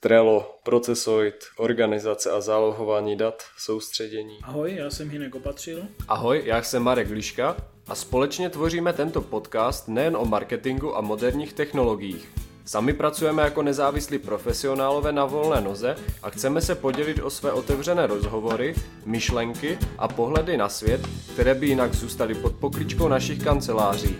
Trello, Procesoid, organizace a zálohování dat, soustředění. Ahoj, já jsem Hinek Opatřil. Ahoj, já jsem Marek Liška a společně tvoříme tento podcast nejen o marketingu a moderních technologiích. Sami pracujeme jako nezávislí profesionálové na volné noze a chceme se podělit o své otevřené rozhovory, myšlenky a pohledy na svět, které by jinak zůstaly pod pokličkou našich kanceláří.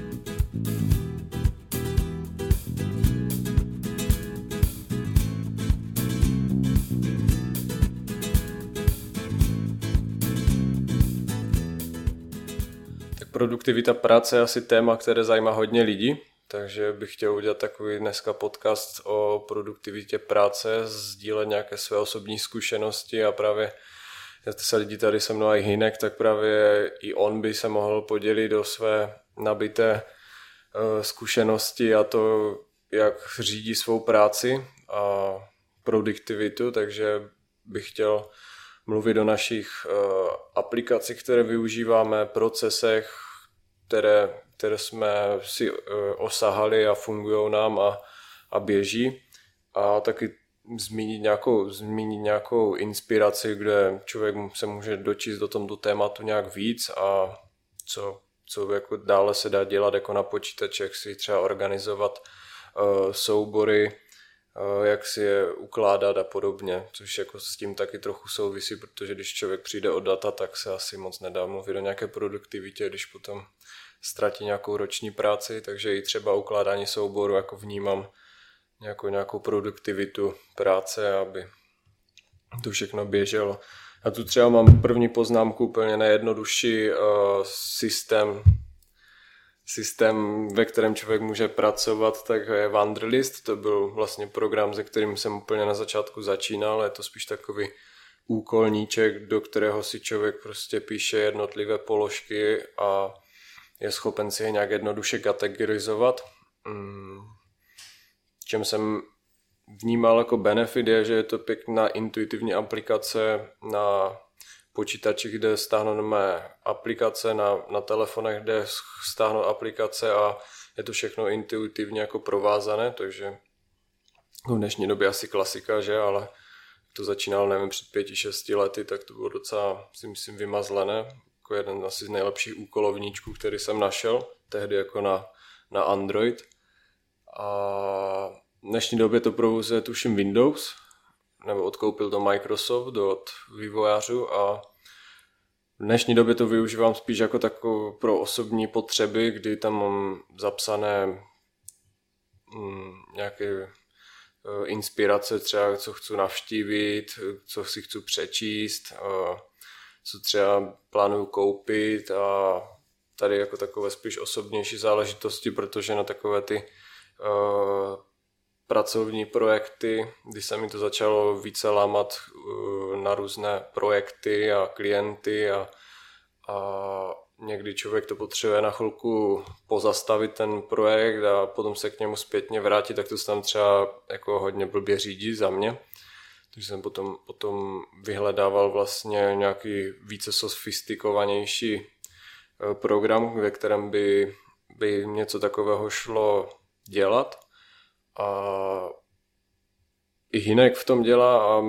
Produktivita práce je asi téma, které zajímá hodně lidí, takže bych chtěl udělat takový dneska podcast o produktivitě práce, sdílet nějaké své osobní zkušenosti a právě se lidi tady se mnou i Hinek, tak právě i on by se mohl podělit o své nabité eh, zkušenosti a to, jak řídí svou práci a produktivitu, takže bych chtěl mluvit o našich uh, aplikacích, které využíváme, procesech, které, které jsme si uh, osahali a fungují nám a, a běží. A taky zmínit nějakou, zmínit nějakou inspiraci, kde člověk se může dočíst do tomto tématu nějak víc a co, co jako dále se dá dělat jako na počítačech, si třeba organizovat uh, soubory, uh, jak si je ukládat a podobně, což jako s tím taky trochu souvisí, protože když člověk přijde o data, tak se asi moc nedá mluvit o nějaké produktivitě, když potom ztratí nějakou roční práci, takže i třeba ukládání souboru jako vnímám nějakou, nějakou produktivitu práce, aby to všechno běželo. A tu třeba mám první poznámku úplně nejjednodušší uh, systém, systém, ve kterém člověk může pracovat, tak je Wanderlist. To byl vlastně program, se kterým jsem úplně na začátku začínal. Je to spíš takový úkolníček, do kterého si člověk prostě píše jednotlivé položky a je schopen si je nějak jednoduše kategorizovat. Mm. Čem jsem vnímal jako benefit je, že je to pěkná intuitivní aplikace na počítačích, kde stáhneme aplikace, na, na telefonech, kde stáhnout aplikace a je to všechno intuitivně jako provázané, takže v dnešní době asi klasika, že, ale to začínalo, nevím, před pěti, šesti lety, tak to bylo docela, si myslím, vymazlené jako jeden asi z nejlepších úkolovníčků, který jsem našel, tehdy jako na, na Android. A v dnešní době to provozuje tuším Windows, nebo odkoupil to Microsoft od vývojářů a v dnešní době to využívám spíš jako takové pro osobní potřeby, kdy tam mám zapsané mm, nějaké e, inspirace třeba, co chci navštívit, co si chci přečíst, co třeba plánuju koupit a tady jako takové spíš osobnější záležitosti, protože na takové ty uh, pracovní projekty, kdy se mi to začalo více lámat uh, na různé projekty a klienty a, a někdy člověk to potřebuje na chvilku pozastavit ten projekt a potom se k němu zpětně vrátit, tak to se tam třeba jako hodně blbě řídí za mě. Takže jsem potom, potom vyhledával vlastně nějaký více sofistikovanější eh, program, ve kterém by, by něco takového šlo dělat. A i Hinek v tom dělá a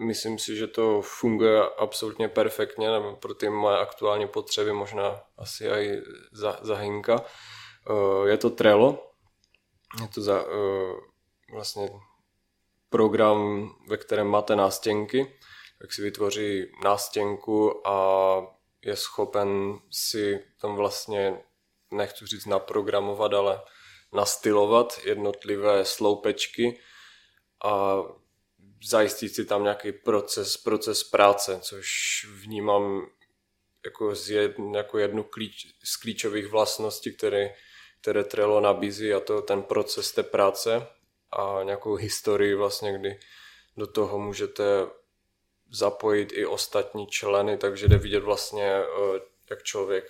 myslím si, že to funguje absolutně perfektně, nebo pro ty moje aktuální potřeby možná asi i za, za Hinka. Eh, je to Trello, je to za, eh, vlastně program, ve kterém máte nástěnky, tak si vytvoří nástěnku a je schopen si tam vlastně, nechci říct naprogramovat, ale nastylovat jednotlivé sloupečky a zajistit si tam nějaký proces, proces práce, což vnímám jako, z jed, jako jednu klíč, z klíčových vlastností, které, které Trello nabízí a to ten proces té práce a nějakou historii vlastně, kdy do toho můžete zapojit i ostatní členy, takže jde vidět vlastně, eh, jak člověk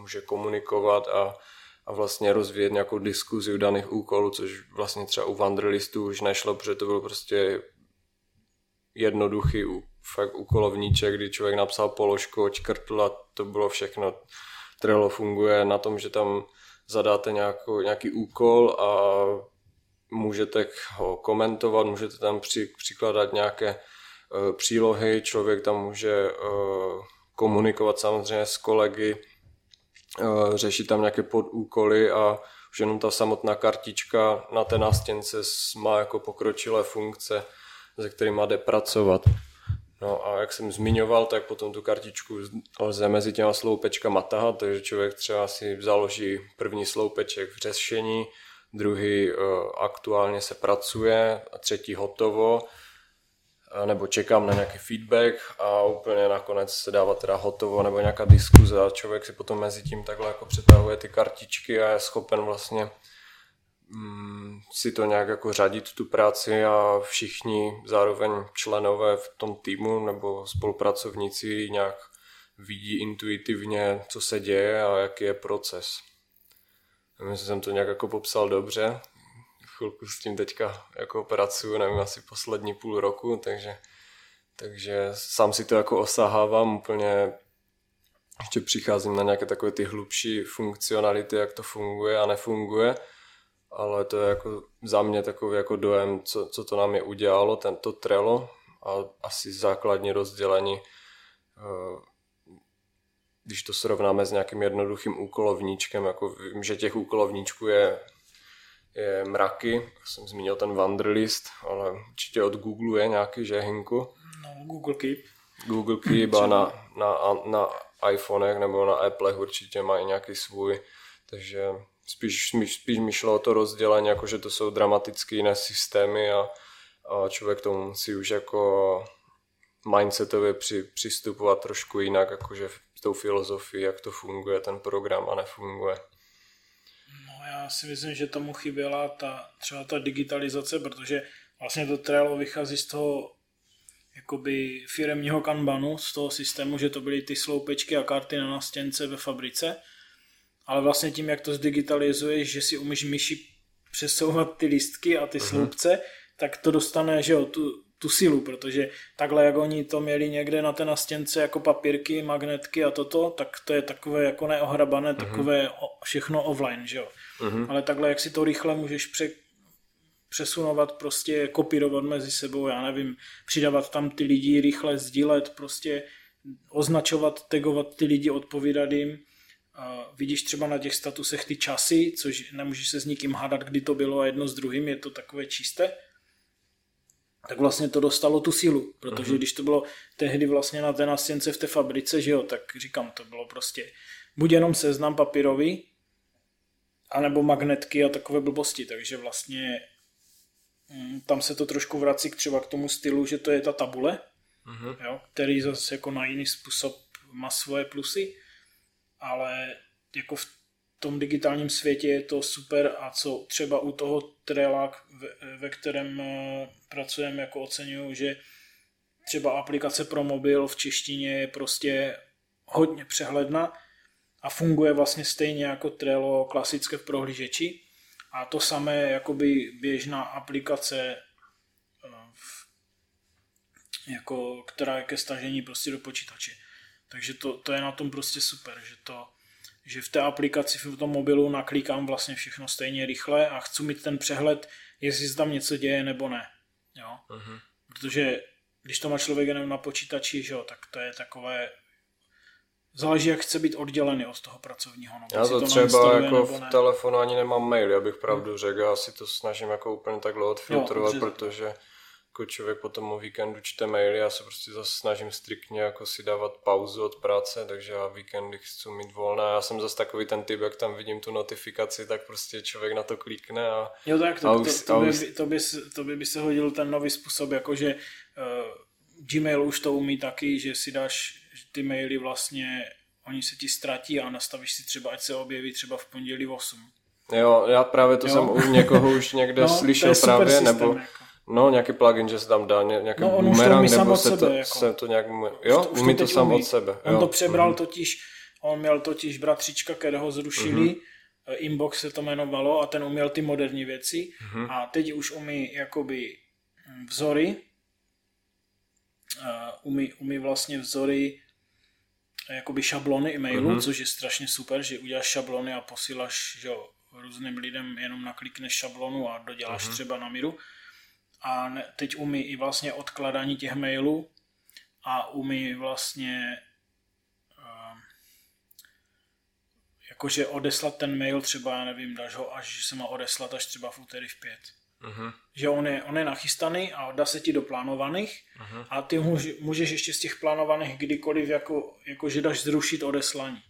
může komunikovat a, a vlastně rozvíjet nějakou diskuzi u daných úkolů, což vlastně třeba u Wanderlistů už nešlo, protože to byl prostě jednoduchý fakt úkolovníček, kdy člověk napsal položku, očkrtl a to bylo všechno. Trello funguje na tom, že tam zadáte nějakou, nějaký úkol a můžete ho komentovat, můžete tam při, přikládat nějaké uh, přílohy, člověk tam může uh, komunikovat samozřejmě s kolegy, uh, řešit tam nějaké podúkoly a už jenom ta samotná kartička na té nástěnce má jako pokročilé funkce, se kterými jde pracovat. No a jak jsem zmiňoval, tak potom tu kartičku lze mezi těma sloupečkama tahat, takže člověk třeba si založí první sloupeček v řešení, druhý uh, aktuálně se pracuje a třetí hotovo, nebo čekám na nějaký feedback a úplně nakonec se dává teda hotovo nebo nějaká diskuze a člověk si potom mezi tím takhle jako přetahuje ty kartičky a je schopen vlastně mm, si to nějak jako řadit tu práci a všichni zároveň členové v tom týmu nebo spolupracovníci nějak vidí intuitivně, co se děje a jaký je proces. Myslím, že jsem to nějak jako popsal dobře. Chvilku s tím teďka jako pracuju, nevím, asi poslední půl roku, takže, takže sám si to jako osahávám úplně ještě přicházím na nějaké takové ty hlubší funkcionality, jak to funguje a nefunguje ale to je jako za mě takový jako dojem, co, co to nám je udělalo, tento Trello a asi základní rozdělení, eh, když to srovnáme s nějakým jednoduchým úkolovníčkem, jako vím, že těch úkolovníčků je, je mraky, jsem zmínil ten Wanderlist, ale určitě od Google je nějaký, že Hinku? No, Google Keep. Google Keep a na, na, na iPhonech nebo na Applech určitě mají nějaký svůj, takže spíš, spíš mi šlo o to rozdělení, jako že to jsou dramaticky jiné systémy a, a člověk tomu musí už jako mindsetově při, přistupovat trošku jinak, jakože tou filozofií, jak to funguje, ten program a nefunguje. No já si myslím, že tomu chyběla ta, třeba ta digitalizace, protože vlastně to Trello vychází z toho jakoby firemního kanbanu, z toho systému, že to byly ty sloupečky a karty na nastěnce ve fabrice ale vlastně tím, jak to zdigitalizuješ, že si umíš myši přesouvat ty listky a ty sloupce, tak to dostane, že jo, tu, tu silu, protože takhle, jak oni to měli někde na té nastěnce jako papírky, magnetky a toto, tak to je takové jako neohrabané, uh-huh. takové všechno offline, že jo. Uh-huh. Ale takhle, jak si to rychle můžeš pře, přesunovat, prostě kopírovat mezi sebou, já nevím, přidávat tam ty lidi, rychle sdílet, prostě označovat, tagovat ty lidi, odpovídat jim, vidíš třeba na těch statusech ty časy, což nemůžeš se s nikým hádat, kdy to bylo a jedno s druhým, je to takové čisté, tak vlastně to dostalo tu sílu, protože uh-huh. když to bylo tehdy vlastně na té nastěnce v té fabrice, že jo, tak říkám, to bylo prostě buď jenom seznam papírový, anebo magnetky a takové blbosti, takže vlastně mm, tam se to trošku vrací k třeba k tomu stylu, že to je ta tabule, uh-huh. jo, který zase jako na jiný způsob má svoje plusy, ale jako v tom digitálním světě je to super a co třeba u toho Trela, ve, ve kterém eh, pracujeme, jako oceňuju, že třeba aplikace pro mobil v češtině je prostě hodně přehledná a funguje vlastně stejně jako Trello klasické v prohlížeči a to samé jakoby běžná aplikace eh, jako, která je ke stažení prostě do počítače. Takže to, to je na tom prostě super, že to, že v té aplikaci v tom mobilu naklikám vlastně všechno stejně rychle a chci mít ten přehled, jestli se tam něco děje nebo ne. Jo? Uh-huh. Protože když to má člověk jenom na počítači, že jo, tak to je takové záleží, jak chce být oddělený od toho pracovního. No, já to, to třeba jako v telefonu ani nemám mail, abych pravdu hmm. řekl, já si to snažím jako úplně takhle odfiltrovat, jo, protože jako člověk potom o víkendu čte maily, já se prostě zase snažím striktně jako si dávat pauzu od práce, takže já víkendy chci mít volné. Já jsem zase takový ten typ, jak tam vidím tu notifikaci, tak prostě člověk na to klikne a... Jo tak, to, a už, to, to, by, to, by, to by, by se hodil ten nový způsob, jakože uh, Gmail už to umí taky, že si dáš ty maily vlastně, oni se ti ztratí a nastavíš si třeba, ať se objeví třeba v pondělí 8. Jo, já právě to jo. jsem u někoho už někde no, slyšel právě, systém, nebo... Jako No, nějaký plugin, že se tam dá nějaký no, boomerang, nebo se, sebe, to, jako. se to nějak... Jo, už umí to sám umí. od sebe. On jo. to přebral mm-hmm. totiž, on měl totiž bratřička, kterého zrušili, mm-hmm. Inbox se to jmenovalo a ten uměl ty moderní věci mm-hmm. a teď už umí jakoby vzory, uh, umí, umí vlastně vzory jakoby šablony e-mailu, mm-hmm. což je strašně super, že uděláš šablony a posíláš že jo, různým lidem jenom naklikneš šablonu a doděláš uh-huh. třeba na míru. A teď umí i vlastně odkladání těch mailů a umí vlastně uh, jakože odeslat ten mail třeba, já nevím, dáš ho až, že se má odeslat až třeba v úterý v pět. Uh-huh. Že on je, on je nachystaný a dá se ti do plánovaných uh-huh. a ty může, můžeš ještě z těch plánovaných kdykoliv jako, jako že dáš zrušit odeslání.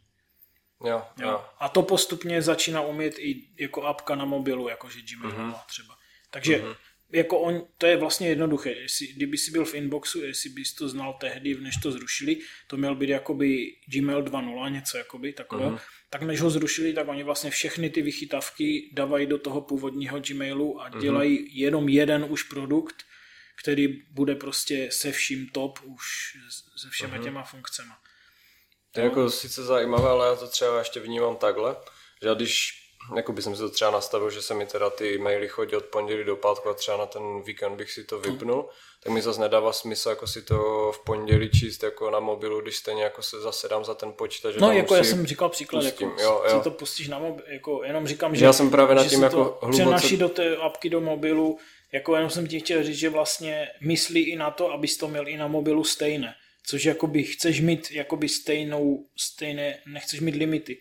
Jo, jo. jo. A to postupně začíná umět i jako apka na mobilu, jakože Gmail uh-huh. třeba. Takže uh-huh. Jako on, to je vlastně jednoduché. Jestli, kdyby si byl v inboxu, jestli bys to znal tehdy, než to zrušili, to měl být jakoby Gmail 2.0, něco jakoby takového. Uh-huh tak než ho zrušili, tak oni vlastně všechny ty vychytavky dávají do toho původního Gmailu a mhm. dělají mm-hmm. jenom jeden už produkt, který bude prostě se vším top už se všemi mm-hmm. těma funkcemi. To je no. jako sice zajímavé, ale já to třeba ještě vnímám takhle, že když jako by jsem si to třeba nastavil, že se mi teda ty maily chodí od pondělí do pátku a třeba na ten víkend bych si to vypnul, tak mi zase nedává smysl jako si to v pondělí číst jako na mobilu, když stejně jako se zasedám za ten počítač. No jako já jsem říkal příklad, pustím, jako jo, jo. si to pustíš na mobil, jako jenom říkám, že, já jsem právě na tím jako hluboce... přenaší do té apky do mobilu, jako jenom jsem ti chtěl říct, že vlastně myslí i na to, abys to měl i na mobilu stejné. Což jakoby chceš mít jakoby stejnou, stejné, nechceš mít limity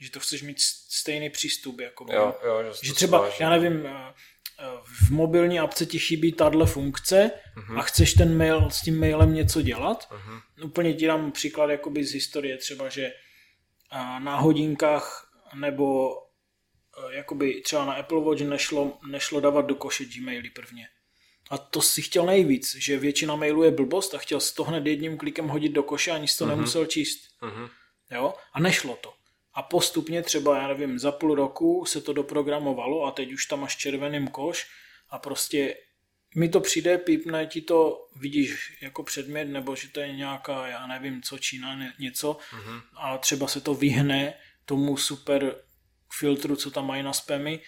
že to chceš mít stejný přístup. Jako jo, jo, že, že třeba, já nevím, eh, eh, v mobilní apce ti chybí tahle funkce uh-huh. a chceš ten mail s tím mailem něco dělat. Uh-huh. Úplně ti dám příklad jakoby z historie, třeba, že eh, na hodinkách nebo jakoby třeba na Apple Watch nešlo, nešlo dávat do koše Gmaily prvně. A to si chtěl nejvíc, že většina mailů je blbost a chtěl to hned jedním klikem hodit do koše a nic to uh-huh. nemusel číst. Uh-huh. Jo? A nešlo to a postupně třeba, já nevím, za půl roku se to doprogramovalo a teď už tam máš červeným koš a prostě mi to přijde, pípne ti to, vidíš jako předmět, nebo že to je nějaká, já nevím, co Čína, něco, mm-hmm. a třeba se to vyhne tomu super filtru, co tam mají na spamy,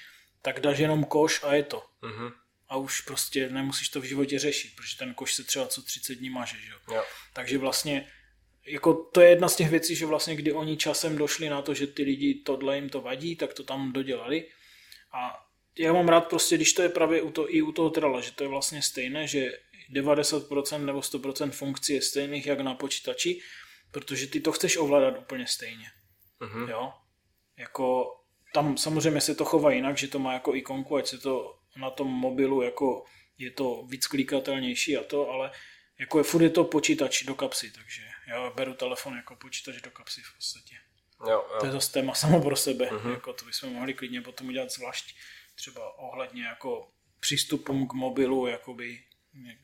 tak dáš jenom koš a je to. Mm-hmm. A už prostě nemusíš to v životě řešit, protože ten koš se třeba co 30 dní maže, že jo. Takže vlastně jako to je jedna z těch věcí, že vlastně kdy oni časem došli na to, že ty lidi tohle jim to vadí, tak to tam dodělali. A já mám rád prostě, když to je právě u to, i u toho trala, že to je vlastně stejné, že 90% nebo 100% funkcí je stejných jak na počítači, protože ty to chceš ovládat úplně stejně. Uh-huh. Jo? Jako tam samozřejmě se to chová jinak, že to má jako ikonku, ať se to na tom mobilu jako je to víc klikatelnější a to, ale jako je, furt je to počítač do kapsy, takže já beru telefon jako počítač do kapsy v podstatě. Jo, jo. To je zase téma samo pro sebe, uh-huh. jako to bychom mohli klidně potom udělat zvlášť třeba ohledně jako přístupům k mobilu, jakoby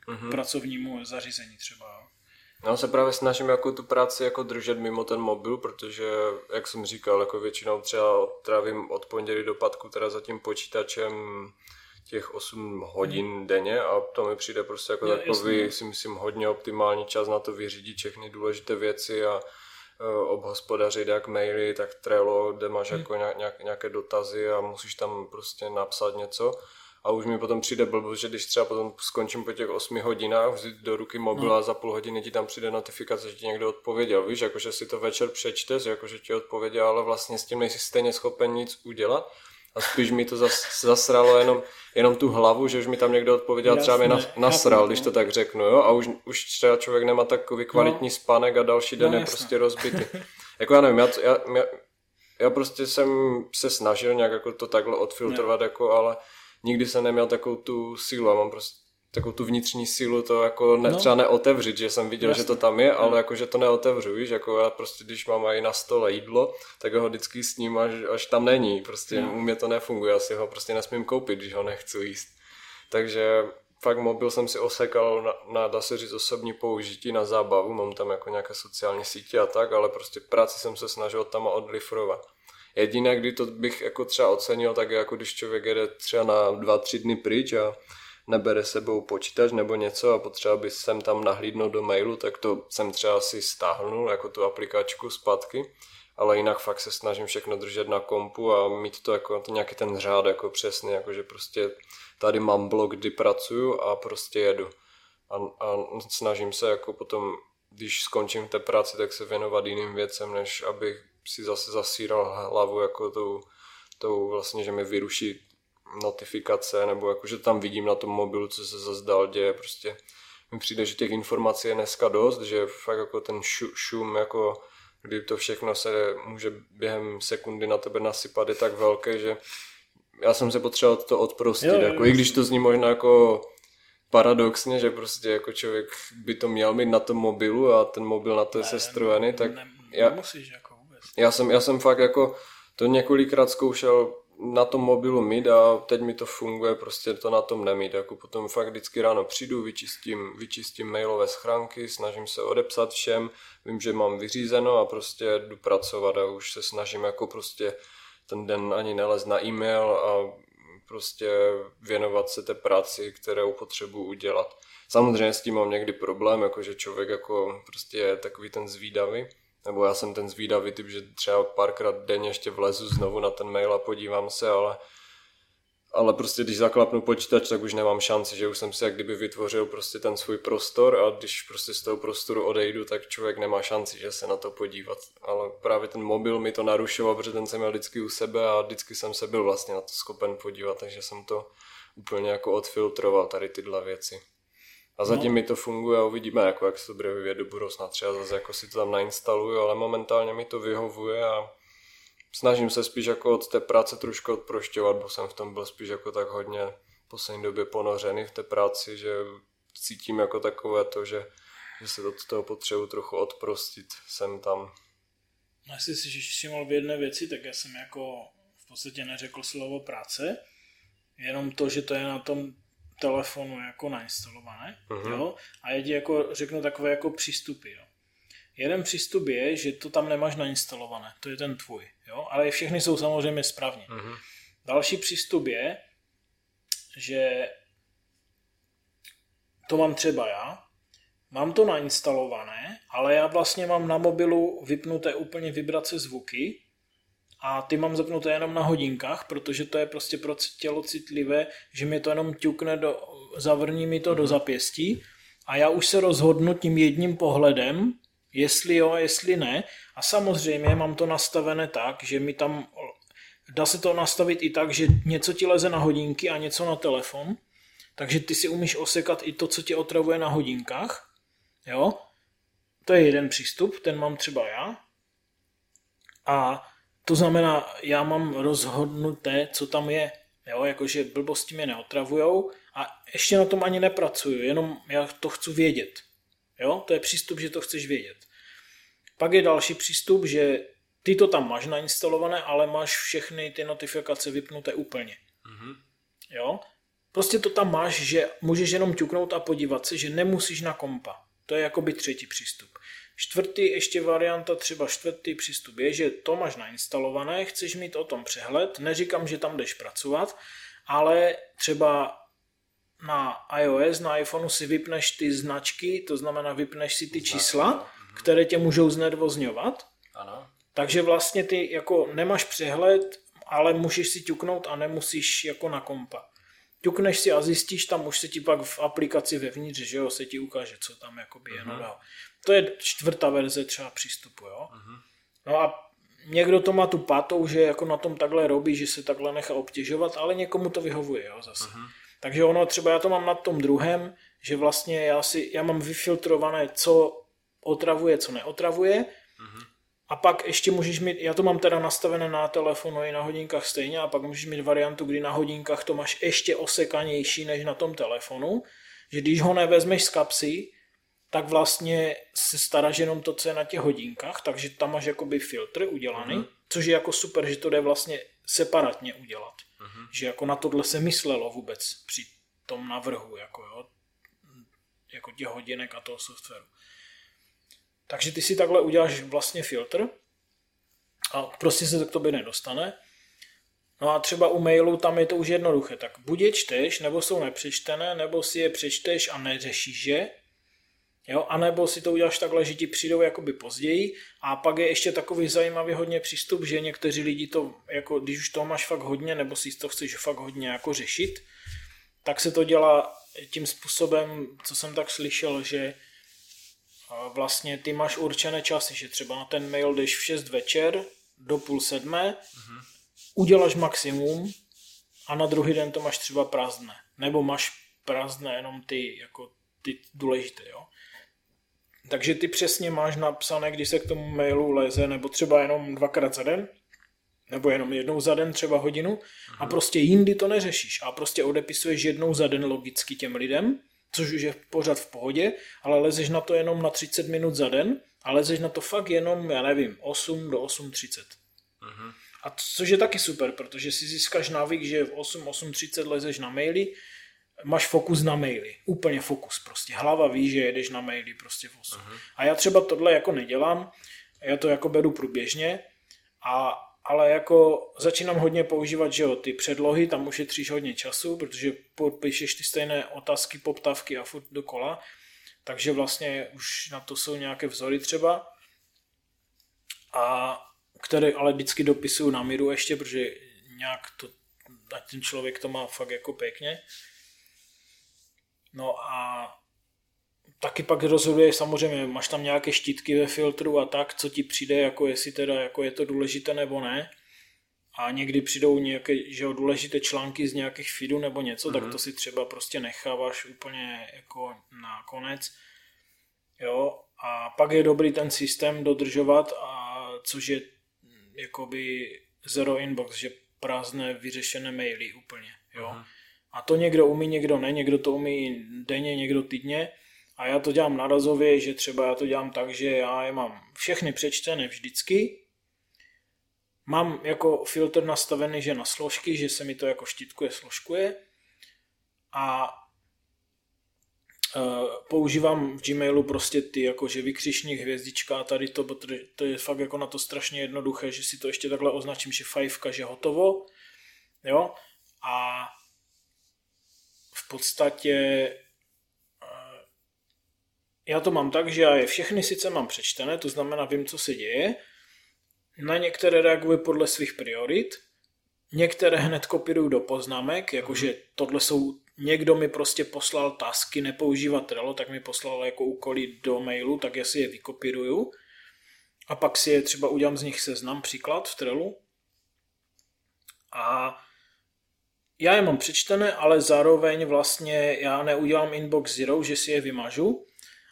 k uh-huh. pracovnímu zařízení třeba. Já se právě snažím jako tu práci jako držet mimo ten mobil, protože, jak jsem říkal, jako většinou třeba trávím od pondělí do patku teda za tím počítačem těch 8 hodin hmm. denně a to mi přijde prostě jako takový, jasný. si myslím, hodně optimální čas na to vyřídit všechny důležité věci a uh, obhospodařit jak maily, tak Trello, kde máš hmm. jako nějak, nějaké dotazy a musíš tam prostě napsat něco. A už mi potom přijde blbost, že když třeba potom skončím po těch 8 hodinách, vzít do ruky mobil no. a za půl hodiny ti tam přijde notifikace, že ti někdo odpověděl. Víš, jakože si to večer přečteš, jakože ti odpověděl, ale vlastně s tím nejsi stejně schopen nic udělat a spíš mi to zas, zasralo jenom, jenom tu hlavu, že už mi tam někdo odpověděl, Jasne, třeba mě nas, nasral, když to tak řeknu, jo, a už, už třeba člověk nemá takový no. kvalitní no. spánek a další den no, je prostě rozbitý. jako já nevím, já, já, já, já prostě jsem se snažil nějak jako to takhle odfiltrovat, jako, ale nikdy jsem neměl takovou tu sílu a mám prostě takovou tu vnitřní sílu to jako ne, no. třeba neotevřít, že jsem viděl, Jasně. že to tam je, ale no. jako, že to neotevřu, víš, jako já prostě, když mám i na stole jídlo, tak ho vždycky sním, až, až tam není, prostě no. u mě to nefunguje, asi ho prostě nesmím koupit, když ho nechci jíst. Takže fakt mobil jsem si osekal na, na dá se říct, osobní použití na zábavu, mám tam jako nějaké sociální sítě a tak, ale prostě práci jsem se snažil tam odlifrovat. Jediné, kdy to bych jako třeba ocenil, tak je jako když člověk jede třeba na dva, tři dny pryč a nebere sebou počítač nebo něco a potřeba by jsem tam nahlídnout do mailu, tak to jsem třeba si stáhnul jako tu aplikačku zpátky, ale jinak fakt se snažím všechno držet na kompu a mít to jako to nějaký ten řád jako přesně, jako že prostě tady mám blok, kdy pracuju a prostě jedu. A, a snažím se jako potom, když skončím té práci, tak se věnovat jiným věcem, než abych si zase zasíral hlavu jako tou tou vlastně, že mi vyruší notifikace, nebo jakože tam vidím na tom mobilu, co se zase dál děje, prostě mi přijde, že těch informací je dneska dost, že fakt jako ten šum, jako kdy to všechno se může během sekundy na tebe nasypat, je tak velké, že já jsem se potřeboval to odprostit, jo, jo, jako, i když to zní možná jako paradoxně, že prostě jako člověk by to měl mít na tom mobilu a ten mobil na to je sestrojený, tak ne, já, nemusíš jako vůbec. Já jsem, já jsem fakt jako to několikrát zkoušel na tom mobilu mít a teď mi to funguje, prostě to na tom nemít. Jako potom fakt vždycky ráno přijdu, vyčistím, vyčistím mailové schránky, snažím se odepsat všem, vím, že mám vyřízeno a prostě jdu pracovat a už se snažím jako prostě ten den ani nelez na e-mail a prostě věnovat se té práci, kterou potřebuji udělat. Samozřejmě s tím mám někdy problém, jakože člověk jako prostě je takový ten zvídavý, nebo já jsem ten zvídavý typ, že třeba párkrát denně ještě vlezu znovu na ten mail a podívám se, ale ale prostě když zaklapnu počítač, tak už nemám šanci, že už jsem si jak kdyby vytvořil prostě ten svůj prostor a když prostě z toho prostoru odejdu, tak člověk nemá šanci, že se na to podívat. Ale právě ten mobil mi to narušoval, protože ten jsem měl vždycky u sebe a vždycky jsem se byl vlastně na to schopen podívat, takže jsem to úplně jako odfiltroval tady tyhle věci. A zatím no. mi to funguje a uvidíme, jako jak se to bude vyvíjet do budoucna. Třeba zase jako si to tam nainstaluju, ale momentálně mi to vyhovuje a snažím se spíš jako od té práce trošku odprošťovat, bo jsem v tom byl spíš jako tak hodně v poslední době ponořený v té práci, že cítím jako takové to, že, že se od toho potřebuji trochu odprostit sem tam. No jestli si všiml v jedné věci, tak já jsem jako v podstatě neřekl slovo práce, jenom to, že to je na tom telefonu jako nainstalované, uh-huh. jo, a já ti jako řeknu takové jako přístupy, jo. Jeden přístup je, že to tam nemáš nainstalované, to je ten tvůj, jo, ale všechny jsou samozřejmě správně. Uh-huh. Další přístup je, že to mám třeba já, mám to nainstalované, ale já vlastně mám na mobilu vypnuté úplně vibrace zvuky a ty mám zapnuté jenom na hodinkách, protože to je prostě pro tělo citlivé, že mi to jenom ťukne do, zavrní mi to do mhm. zapěstí a já už se rozhodnu tím jedním pohledem, jestli jo, jestli ne. A samozřejmě mám to nastavené tak, že mi tam, dá se to nastavit i tak, že něco ti leze na hodinky a něco na telefon, takže ty si umíš osekat i to, co tě otravuje na hodinkách, jo. To je jeden přístup, ten mám třeba já. A to znamená, já mám rozhodnuté, co tam je. Jo, jakože blbosti mě neotravujou a ještě na tom ani nepracuju, jenom já to chci vědět. Jo, to je přístup, že to chceš vědět. Pak je další přístup, že ty to tam máš nainstalované, ale máš všechny ty notifikace vypnuté úplně. Mm-hmm. Jo, prostě to tam máš, že můžeš jenom ťuknout a podívat se, že nemusíš na kompa. To je jakoby třetí přístup. Čtvrtý ještě varianta, třeba čtvrtý přístup je, že to máš nainstalované, chceš mít o tom přehled, neříkám, že tam jdeš pracovat, ale třeba na iOS, na iPhoneu si vypneš ty značky, to znamená vypneš si ty čísla, mhm. které tě můžou znervozňovat. Ano. Takže vlastně ty jako nemáš přehled, ale můžeš si ťuknout a nemusíš jako na kompa. Ťukneš si a zjistíš, tam už se ti pak v aplikaci vevnitř, že jo, se ti ukáže, co tam jakoby je uh-huh. nového. To je čtvrtá verze třeba přístupu, jo. Uh-huh. No a někdo to má tu patou, že jako na tom takhle robí, že se takhle nechá obtěžovat, ale někomu to vyhovuje, jo, zase. Uh-huh. Takže ono třeba já to mám na tom druhém, že vlastně já, si, já mám vyfiltrované, co otravuje, co neotravuje. Uh-huh. A pak ještě můžeš mít, já to mám teda nastavené na telefonu i na hodinkách stejně, a pak můžeš mít variantu, kdy na hodinkách to máš ještě osekanější než na tom telefonu, že když ho nevezmeš z kapsy, tak vlastně se staráš jenom to, co je na těch hodinkách, takže tam máš jakoby filtr udělaný, uh-huh. což je jako super, že to jde vlastně separátně udělat. Uh-huh. Že jako na tohle se myslelo vůbec při tom navrhu, jako jo, jako těch hodinek a toho softwaru. Takže ty si takhle uděláš vlastně filtr a prostě se to k tobě nedostane. No a třeba u mailu tam je to už jednoduché, tak buď je čteš, nebo jsou nepřečtené, nebo si je přečteš a neřešíš je, Jo? A nebo si to uděláš takhle, že ti přijdou jakoby později a pak je ještě takový zajímavý hodně přístup, že někteří lidi to, jako když už toho máš fakt hodně, nebo si to chceš fakt hodně jako řešit, tak se to dělá tím způsobem, co jsem tak slyšel, že vlastně ty máš určené časy, že třeba na ten mail jdeš v 6 večer do půl sedmé, mm-hmm. uděláš maximum a na druhý den to máš třeba prázdné. Nebo máš prázdné jenom ty, jako ty důležité, jo. Takže ty přesně máš napsané, když se k tomu mailu leze, nebo třeba jenom dvakrát za den, nebo jenom jednou za den, třeba hodinu, a mhm. prostě jindy to neřešíš. A prostě odepisuješ jednou za den logicky těm lidem, což už je pořád v pohodě, ale lezeš na to jenom na 30 minut za den a lezeš na to fakt jenom, já nevím, 8 do 8.30. Uh-huh. A což je taky super, protože si získáš návyk, že v 8, 8.30 lezeš na maily, máš fokus na maily. Úplně fokus prostě. Hlava ví, že jedeš na maily prostě v 8. Uh-huh. A já třeba tohle jako nedělám, já to jako beru průběžně, a, ale jako začínám hodně používat, že jo, ty předlohy, tam ušetříš hodně času, protože píšeš ty stejné otázky, poptavky a furt dokola, takže vlastně už na to jsou nějaké vzory třeba. A které ale vždycky dopisuju na míru ještě, protože nějak to, ten člověk to má fakt jako pěkně. No a taky pak rozhoduje samozřejmě, máš tam nějaké štítky ve filtru a tak, co ti přijde, jako jestli teda jako je to důležité nebo ne. A někdy přijdou nějaké že jo, důležité články z nějakých feedů nebo něco, mm-hmm. tak mhm. to si třeba prostě necháváš úplně jako na konec. Jo, a pak je dobrý ten systém dodržovat, a což je jakoby zero inbox, že prázdné vyřešené maily úplně, jo. Aha. A to někdo umí, někdo ne, někdo to umí denně, někdo týdně. A já to dělám narazově, že třeba já to dělám tak, že já je mám všechny přečtené vždycky. Mám jako filtr nastavený, že na složky, že se mi to jako štítkuje, složkuje. A Uh, používám v Gmailu prostě ty jakože vykřišník, hvězdička a tady to, protože to je fakt jako na to strašně jednoduché, že si to ještě takhle označím, že fajfka, že hotovo, jo, a v podstatě uh, já to mám tak, že já je všechny sice mám přečtené, to znamená vím, co se děje, na některé reaguji podle svých priorit, některé hned kopíruju do poznámek, jakože mhm. tohle jsou někdo mi prostě poslal tasky nepoužívat Trello, tak mi poslal jako úkoly do mailu, tak já si je vykopíruju. A pak si je třeba udělám z nich seznam, příklad v Trellu. A já je mám přečtené, ale zároveň vlastně já neudělám inbox zero, že si je vymažu,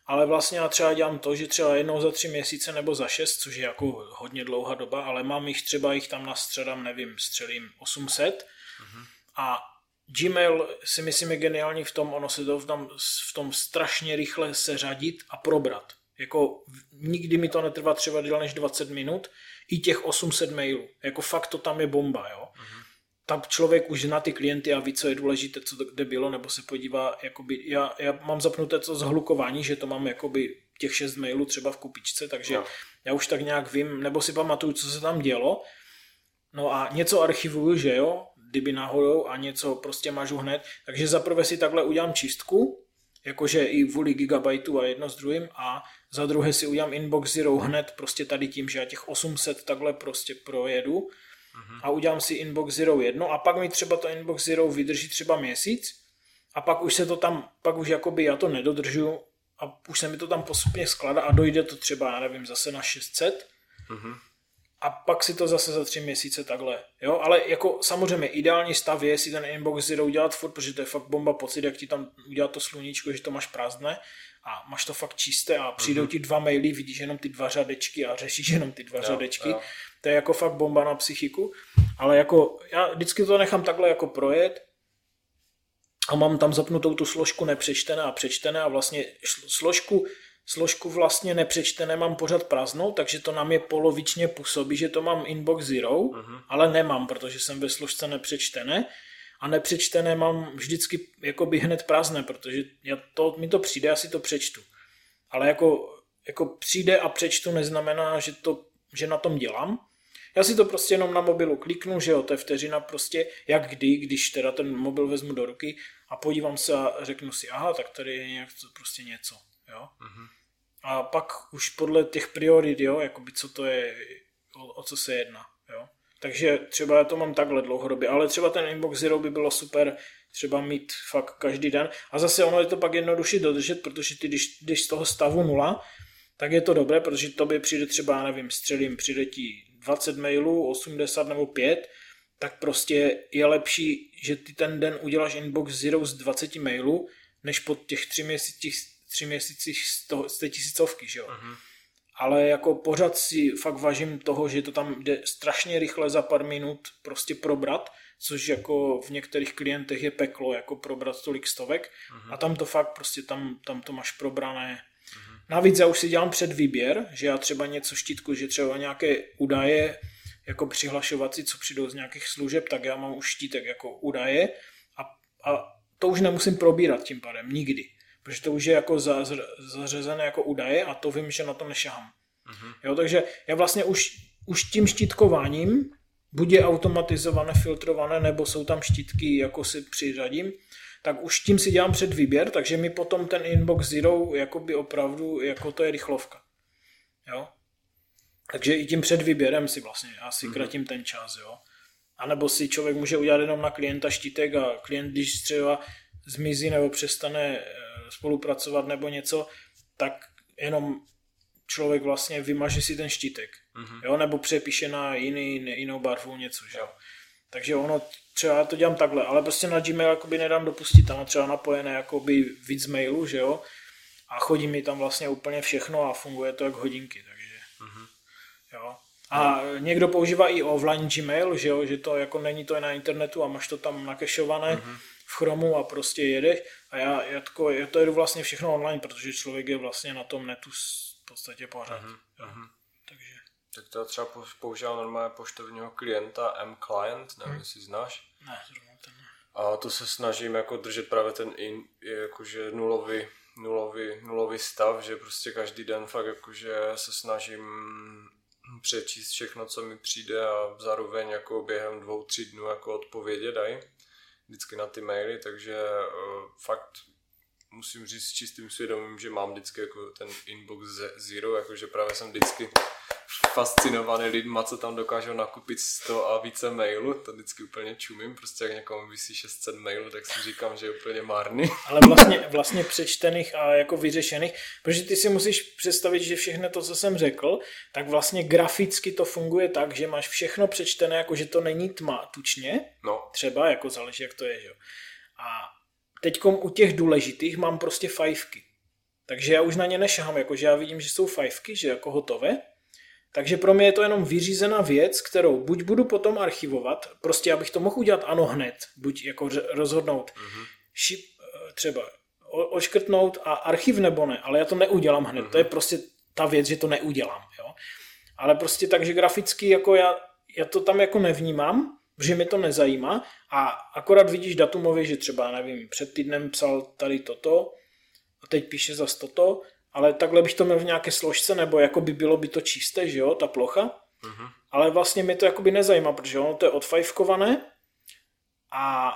ale vlastně já třeba dělám to, že třeba jednou za tři měsíce nebo za šest, což je jako hodně dlouhá doba, ale mám jich třeba jich tam na středám, nevím, střelím 800 mm-hmm. a Gmail si myslím je geniální v tom, ono se to v tom, v tom strašně rychle seřadit a probrat. Jako nikdy mi to netrvá třeba déle než 20 minut, i těch 800 mailů. Jako fakt to tam je bomba, jo. Uh-huh. Tam člověk už zná ty klienty a ví, co je důležité, co to kde bylo, nebo se podívá, jakoby, já, já mám zapnuté to zhlukování, že to mám jakoby těch 6 mailů třeba v kupičce, takže no. já už tak nějak vím, nebo si pamatuju, co se tam dělo, No a něco archivuju, že jo, kdyby náhodou a něco prostě mažu hned. Takže zaprvé si takhle udělám čistku, jakože i vůli gigabajtu a jedno s druhým a za druhé si udělám inbox zero hned prostě tady tím, že já těch 800 takhle prostě projedu uh-huh. a udělám si inbox zero jedno a pak mi třeba to inbox zero vydrží třeba měsíc a pak už se to tam, pak už jakoby já to nedodržu a už se mi to tam postupně skládá a dojde to třeba, já nevím, zase na 600 uh-huh a pak si to zase za tři měsíce takhle. Jo? Ale jako samozřejmě ideální stav je si ten inbox zero udělat furt, protože to je fakt bomba pocit, jak ti tam udělat to sluníčko, že to máš prázdné a máš to fakt čisté a přijdou mm-hmm. ti dva maily, vidíš jenom ty dva řadečky a řešíš jenom ty dva jo, řadečky. Jo. To je jako fakt bomba na psychiku. Ale jako já vždycky to nechám takhle jako projet a mám tam zapnutou tu složku nepřečtené a přečtené a vlastně složku složku vlastně nepřečtené, mám pořád prázdnou, takže to nám je polovičně působí, že to mám inbox zero, uh-huh. ale nemám, protože jsem ve složce nepřečtené a nepřečtené mám vždycky jakoby hned prázdné, protože já to, mi to přijde, já si to přečtu. Ale jako, jako přijde a přečtu neznamená, že, to, že na tom dělám. Já si to prostě jenom na mobilu kliknu, že jo, to je vteřina prostě, jak kdy, když teda ten mobil vezmu do ruky a podívám se a řeknu si, aha, tak tady je nějak prostě něco, jo. Uh-huh. A pak už podle těch priorit, jo, jakoby co to je, o, o co se jedná, jo. Takže třeba já to mám takhle dlouhodobě, ale třeba ten Inbox Zero by bylo super třeba mít fakt každý den. A zase ono je to pak jednodušší dodržet, protože ty, když jdeš z toho stavu nula, tak je to dobré, protože tobě přijde třeba, nevím, střelím, přijde ti 20 mailů, 80 nebo 5, tak prostě je lepší, že ty ten den uděláš inbox zero z 20 mailů, než pod těch tři měsících, tři měsících z, toho, z té tisícovky, že jo. Uh-huh. Ale jako pořád si fakt vážím toho, že to tam jde strašně rychle za pár minut prostě probrat, což jako v některých klientech je peklo, jako probrat tolik stovek uh-huh. a tam to fakt prostě, tam, tam to máš probrané. Navíc já už si dělám před výběr, že já třeba něco štítku, že třeba nějaké údaje jako přihlašovací, co přijdou z nějakých služeb, tak já mám už štítek jako údaje a, a to už nemusím probírat tím pádem, nikdy. Protože to už je jako zařazené jako údaje a to vím, že na to nešahám. Uh-huh. Jo, takže já vlastně už, už tím štítkováním buď je automatizované, filtrované, nebo jsou tam štítky, jako si přiřadím, tak už tím si dělám před výběr, takže mi potom ten inbox zero jakoby opravdu, jako to je rychlovka. Jo? Takže i tím před výběrem si vlastně asi mm-hmm. kratím ten čas, jo. A nebo si člověk může udělat jenom na klienta štítek a klient, když třeba zmizí nebo přestane eh, spolupracovat nebo něco, tak jenom člověk vlastně vymaže si ten štítek, mm-hmm. jo, nebo přepíše na jiný, jinou barvu něco, že jo. Takže ono, třeba já to dělám takhle, ale prostě na Gmail jakoby nedám dopustit, tam třeba napojené jakoby víc mailů, že jo, a chodí mi tam vlastně úplně všechno a funguje to jak hodinky, takže, mm-hmm. jo. A no. někdo používá i offline Gmail, že jo, že to jako není to na internetu a máš to tam nakešované mm-hmm. v Chromu a prostě jedeš a já, já, to, já to jedu vlastně všechno online, protože člověk je vlastně na tom netu podstatě pořád. Uh-huh, uh-huh. Tak to třeba používal normálně poštovního klienta M-Client, nevím, hmm. jestli znáš. Ne, zrovna ten ne. A to se snažím jako držet právě ten in, jakože nulový, nulový, nulový stav, že prostě každý den fakt jakože se snažím přečíst všechno, co mi přijde a zároveň jako během dvou, tří dnů jako odpovědět dají vždycky na ty maily, takže uh, fakt musím říct s čistým svědomím, že mám vždycky jako ten inbox zero, jakože právě jsem vždycky fascinovaný lidma, co tam dokážou nakupit 100 a více mailů, to vždycky úplně čumím, prostě jak někomu vysí 600 mailů, tak si říkám, že je úplně marný. Ale vlastně, vlastně přečtených a jako vyřešených, protože ty si musíš představit, že všechno to, co jsem řekl, tak vlastně graficky to funguje tak, že máš všechno přečtené, jako že to není tma tučně, no. třeba, jako záleží, jak to je, že jo. A teď u těch důležitých mám prostě fajfky. Takže já už na ně nešahám, jakože já vidím, že jsou fajfky, že jako hotové. Takže pro mě je to jenom vyřízená věc, kterou buď budu potom archivovat, prostě abych to mohl udělat ano hned, buď jako rozhodnout, mm-hmm. šip, eh, třeba oškrtnout a archiv nebo ne, ale já to neudělám hned, mm-hmm. to je prostě ta věc, že to neudělám, jo. Ale prostě takže graficky jako já, já to tam jako nevnímám, protože mi to nezajímá a akorát vidíš datumově, že třeba, nevím, před týdnem psal tady toto a teď píše za toto, ale takhle bych to měl v nějaké složce, nebo jako by bylo by to čisté, že jo, ta plocha, uh-huh. ale vlastně mi to jakoby nezajímá, protože ono to je odfajfkované a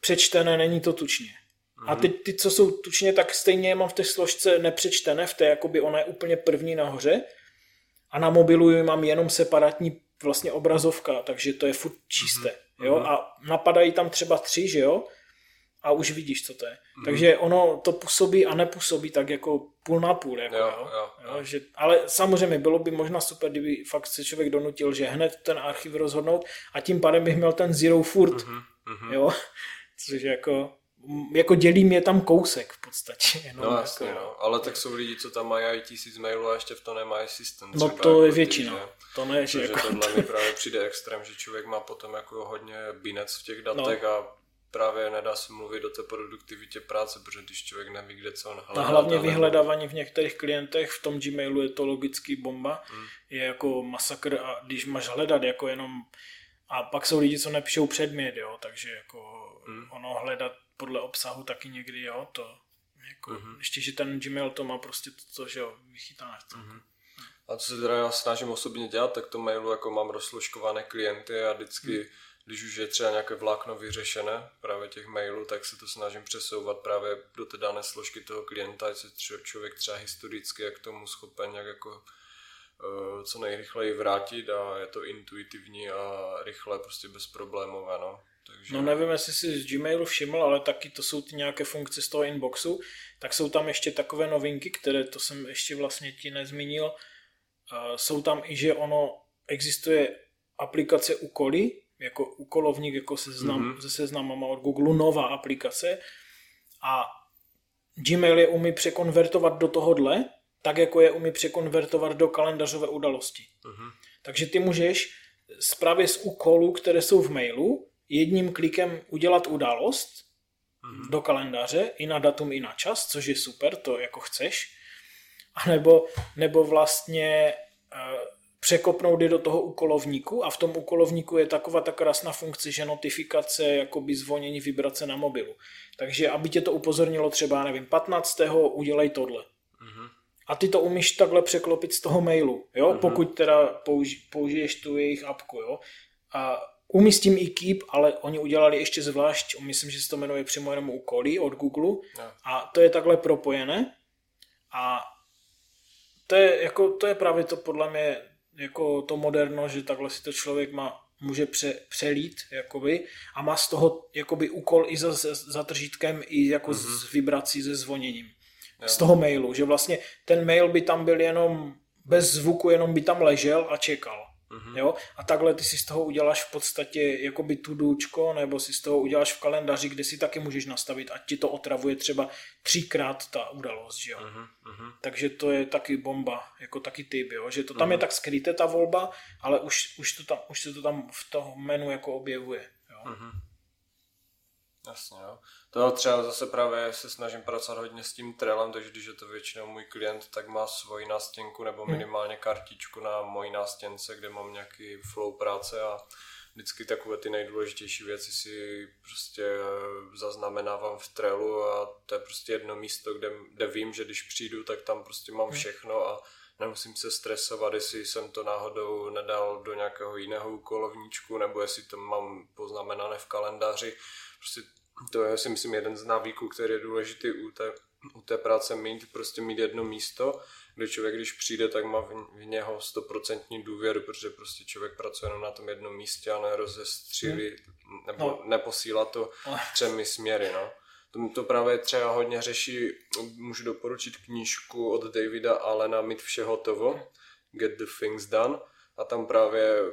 přečtené není to tučně. Uh-huh. A mhm. teď ty, co jsou tučně, tak stejně je mám v té složce nepřečtené, v té jakoby ona je úplně první nahoře a na mobilu mám jenom separátní vlastně obrazovka, takže to je furt čisté. Mm-hmm. Jo? Mhm. A napadají tam třeba tři, že jo? A už vidíš, co to je. Mm-hmm. Takže ono to působí a nepůsobí tak jako půl na půl. Jako, jo, jo? Jo, jo. Jo, že, ale samozřejmě bylo by možná super, kdyby fakt se člověk donutil, že hned ten archiv rozhodnout a tím pádem bych měl ten zero furt. Mm-hmm. Jo? Což jako jako dělí mě tam kousek v podstatě. Jenom no jasně, jako, no. ale tak jsou lidi, co tam mají tisíc mailů a ještě v to nemají systém. No to jako je většina. Že, to ne, že jako tohle mi právě přijde extrém, že člověk má potom jako hodně binec v těch datech no. a právě nedá se mluvit o té produktivitě práce, protože když člověk neví, kde co on hledá. A hlavně vyhledávání v některých klientech, v tom Gmailu je to logický bomba, hmm. je jako masakr a když máš hledat jako jenom a pak jsou lidi, co nepíšou předmět, jo, takže jako hmm. ono hledat podle obsahu taky někdy, jo, to jako, mm-hmm. ještě, že ten Gmail to má prostě to, to že jo, vychytané. Mm-hmm. A co se teda já snažím osobně dělat, tak to mailu jako mám rozsložkované klienty a vždycky, mm. když už je třeba nějaké vlákno vyřešené právě těch mailů, tak se to snažím přesouvat právě do té dané složky toho klienta, ať se člověk třeba historicky jak tomu schopen jak jako uh, co nejrychleji vrátit a je to intuitivní a rychle, prostě bezproblémové, no. Takže... No nevím, jestli si z Gmailu všiml, ale taky to jsou ty nějaké funkce z toho inboxu, tak jsou tam ještě takové novinky, které to jsem ještě vlastně ti nezmínil. Jsou tam i, že ono existuje aplikace úkoly, jako úkolovník jako seznam, mm-hmm. se seznamama od Google, nová aplikace a Gmail je umí překonvertovat do tohohle, tak jako je umí překonvertovat do kalendářové udalosti. Mm-hmm. Takže ty můžeš právě z úkolů, které jsou v mailu, jedním klikem udělat událost mm-hmm. do kalendáře i na datum, i na čas, což je super, to jako chceš. A nebo, nebo vlastně uh, překopnout je do toho úkolovníku a v tom úkolovníku je taková ta krásná funkce, že notifikace, jakoby zvonění vibrace na mobilu. Takže aby tě to upozornilo třeba, nevím, 15. udělej tohle. Uh-huh. A ty to umíš takhle překlopit z toho mailu, jo? Uh-huh. pokud teda použi- použiješ tu jejich apku. Jo? A umí s tím i Keep, ale oni udělali ještě zvlášť, myslím, že se to jmenuje přímo jenom úkoly od Google no. a to je takhle propojené a to je, jako, to je právě to podle mě jako to moderno, že takhle si to člověk má, může pře, přelít jakoby, a má z toho jakoby úkol i za, za tržítkem, i jako mm-hmm. s vibrací, se zvoněním. Jo. Z toho mailu, že vlastně ten mail by tam byl jenom bez zvuku, jenom by tam ležel a čekal. Mm-hmm. Jo? A takhle ty si z toho uděláš v podstatě jakoby tudůčko, nebo si z toho uděláš v kalendáři, kde si taky můžeš nastavit, ať ti to otravuje třeba třikrát ta událost, že jo. Mm-hmm. Takže to je taky bomba, jako taky typ, jo? že to tam mm-hmm. je tak skryté ta volba, ale už, už, to tam, už se to tam v toho menu jako objevuje. Jo? Mm-hmm. Jasně, jo. To třeba zase právě se snažím pracovat hodně s tím trelem, takže když je to většinou můj klient, tak má svoji nástěnku nebo hmm. minimálně kartičku na mojí nástěnce, kde mám nějaký flow práce a vždycky takové ty nejdůležitější věci si prostě zaznamenávám v trelu a to je prostě jedno místo, kde, kde vím, že když přijdu, tak tam prostě mám hmm. všechno a nemusím se stresovat, jestli jsem to náhodou nedal do nějakého jiného úkolovníčku, nebo jestli to mám poznamenané v kalendáři. Prostě to je si myslím jeden z návyků, který je důležitý u té, u té práce mít, prostě mít jedno místo, kde člověk, když přijde, tak má v, v něho stoprocentní důvěru, protože prostě člověk pracuje jenom na tom jednom místě a nerozestřílí, nebo no. neposílá to třemi směry, no. To, to právě třeba hodně řeší, můžu doporučit knížku od Davida Allena Mít vše hotovo, Get the Things Done, a tam právě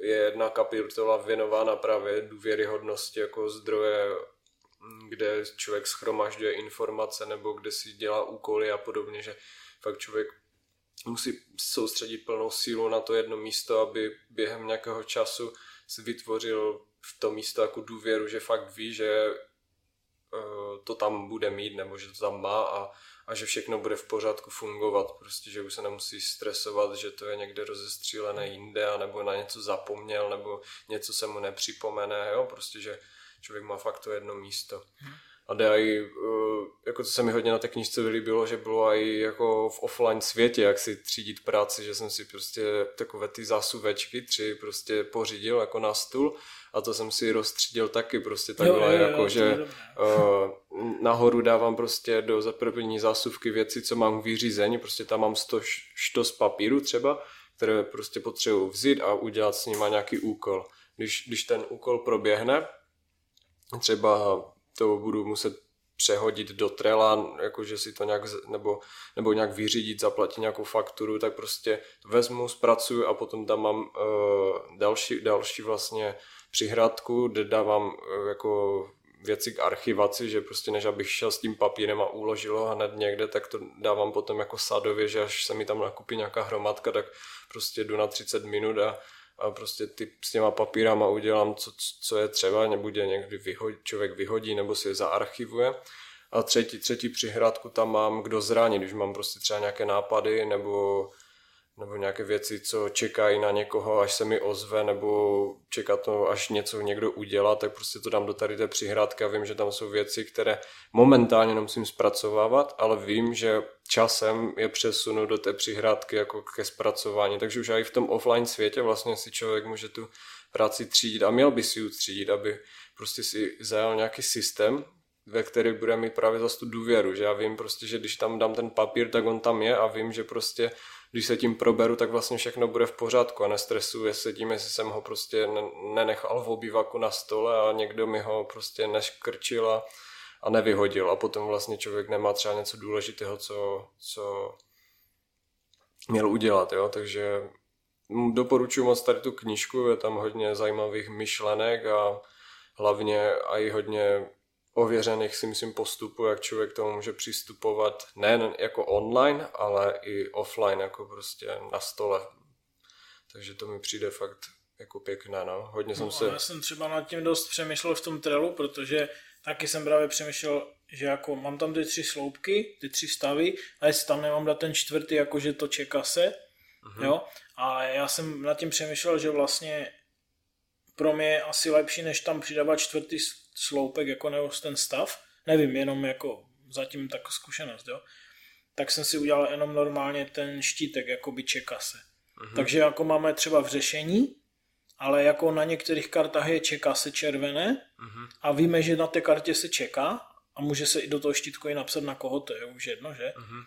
je jedna kapitola věnována právě důvěryhodnosti jako zdroje, kde člověk schromažďuje informace nebo kde si dělá úkoly a podobně, že fakt člověk musí soustředit plnou sílu na to jedno místo, aby během nějakého času si vytvořil v to místo jako důvěru, že fakt ví, že uh, to tam bude mít nebo že to tam má a a že všechno bude v pořádku fungovat, prostě, že už se nemusí stresovat, že to je někde rozestřílené jinde, nebo na něco zapomněl, nebo něco se mu nepřipomene, jo, prostě, že člověk má fakt to jedno místo. Hmm. A jde i, uh, jako to se mi hodně na té knižce vylíbilo, že bylo i jako v offline světě, jak si třídit práci, že jsem si prostě takové ty zásuvečky tři prostě pořídil jako na stůl a to jsem si rozstřídil taky prostě takhle, jo, jo, jako jo, že uh, nahoru dávám prostě do zaprvní zásuvky věci, co mám k vyřízení, prostě tam mám sto, štos papíru třeba, které prostě potřebuji vzít a udělat s nima nějaký úkol. Když, když ten úkol proběhne, třeba to budu muset přehodit do Trela, jakože si to nějak, nebo, nebo nějak vyřídit, zaplatit nějakou fakturu, tak prostě vezmu, zpracuju a potom tam mám uh, další, další vlastně přihradku, kde dávám uh, jako věci k archivaci, že prostě než abych šel s tím papírem a uložil ho hned někde, tak to dávám potom jako sadově, že až se mi tam nakupí nějaká hromadka, tak prostě jdu na 30 minut a a prostě ty s těma papírama udělám, co, co je třeba, nebude někdy vyhodí, člověk vyhodí nebo si je zaarchivuje. A třetí, třetí přihrádku tam mám, kdo zraní, když mám prostě třeba nějaké nápady nebo nebo nějaké věci, co čekají na někoho, až se mi ozve, nebo čeká to, až něco někdo udělá, tak prostě to dám do tady té přihrádky a vím, že tam jsou věci, které momentálně nemusím zpracovávat, ale vím, že časem je přesunu do té přihrádky jako ke zpracování. Takže už i v tom offline světě vlastně si člověk může tu práci třídit a měl by si ji třídit, aby prostě si zajal nějaký systém, ve který bude mít právě zase tu důvěru, že já vím prostě, že když tam dám ten papír, tak on tam je a vím, že prostě když se tím proberu, tak vlastně všechno bude v pořádku a nestresuje se tím, jestli jsem ho prostě nenechal v obývaku na stole a někdo mi ho prostě neškrčil a, nevyhodil. A potom vlastně člověk nemá třeba něco důležitého, co, co měl udělat, jo, takže doporučuji moc tady tu knížku, je tam hodně zajímavých myšlenek a hlavně i hodně ověřených si myslím postupů, jak člověk tomu může přistupovat nejen jako online, ale i offline, jako prostě na stole. Takže to mi přijde fakt jako pěkné, no. Hodně jsem no, se... Já jsem třeba nad tím dost přemýšlel v tom trelu, protože taky jsem právě přemýšlel, že jako mám tam ty tři sloupky, ty tři stavy, a jestli tam nemám dát ten čtvrtý, jakože to čeká se, mm-hmm. jo. A já jsem nad tím přemýšlel, že vlastně pro mě je asi lepší, než tam přidávat čtvrtý sloupek, jako nebo ten stav, nevím, jenom jako zatím tak zkušenost, jo. Tak jsem si udělal jenom normálně ten štítek, jako by čeká se. Mm-hmm. Takže jako máme třeba v řešení, ale jako na některých kartách je čeká se červené mm-hmm. a víme, že na té kartě se čeká a může se i do toho štítku i napsat na koho to je už jedno, že? Mm-hmm.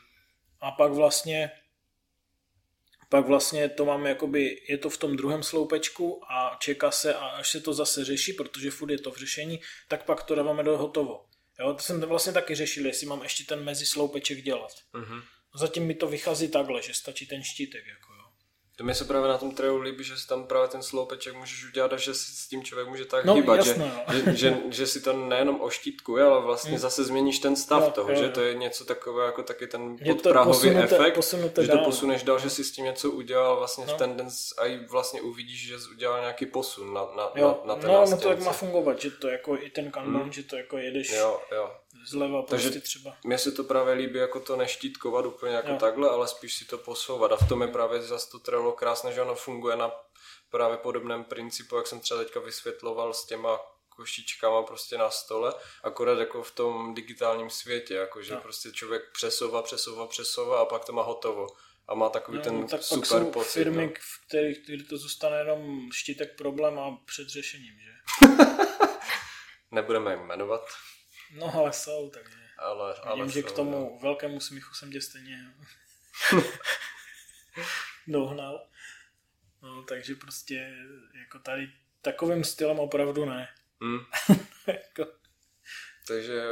A pak vlastně pak vlastně to máme jakoby, je to v tom druhém sloupečku a čeká se a až se to zase řeší, protože furt je to v řešení, tak pak to dáváme do hotovo. Jo, to jsem vlastně taky řešil, jestli mám ještě ten mezisloupeček dělat. Mm-hmm. Zatím mi to vychází takhle, že stačí ten štítek. Jako. To mi se právě na tom trailu líbí, že si tam právě ten sloupeček můžeš udělat a že si s tím člověk může tak no, hýbat, jasné, že, no. že, že, že, si to nejenom oštítkuje, ale vlastně mm. zase změníš ten stav no, toho, jo, že to je něco takového jako taky ten podprahový efekt, posunuté že to dál. posuneš dál, že si s tím něco udělal vlastně no. v ten den a i vlastně uvidíš, že jsi udělal nějaký posun na, na, jo, na, na ten No, no to jak má fungovat, že to jako i ten kanban, mm. že to jako jedeš jo, jo zleva Takže prostě třeba. Mně se to právě líbí jako to neštítkovat úplně jako jo. takhle, ale spíš si to posouvat a v tom je právě zase to trelo krásné, že ono funguje na právě podobném principu, jak jsem třeba teďka vysvětloval s těma košičkama prostě na stole, akorát jako v tom digitálním světě, jako že no. prostě člověk přesouvá, přesouvá, přesouvá a pak to má hotovo. A má takový no, ten tak super pak jsou pocit. firmy, no. v kterých, který to zůstane jenom štítek problém a před řešením, že? Nebudeme jmenovat. No ale jsou, takže ale, ale vidím, jsou, že k tomu no. velkému smíchu jsem tě stejně dohnal. No, takže prostě jako tady takovým stylem opravdu ne. Hmm. jako... Takže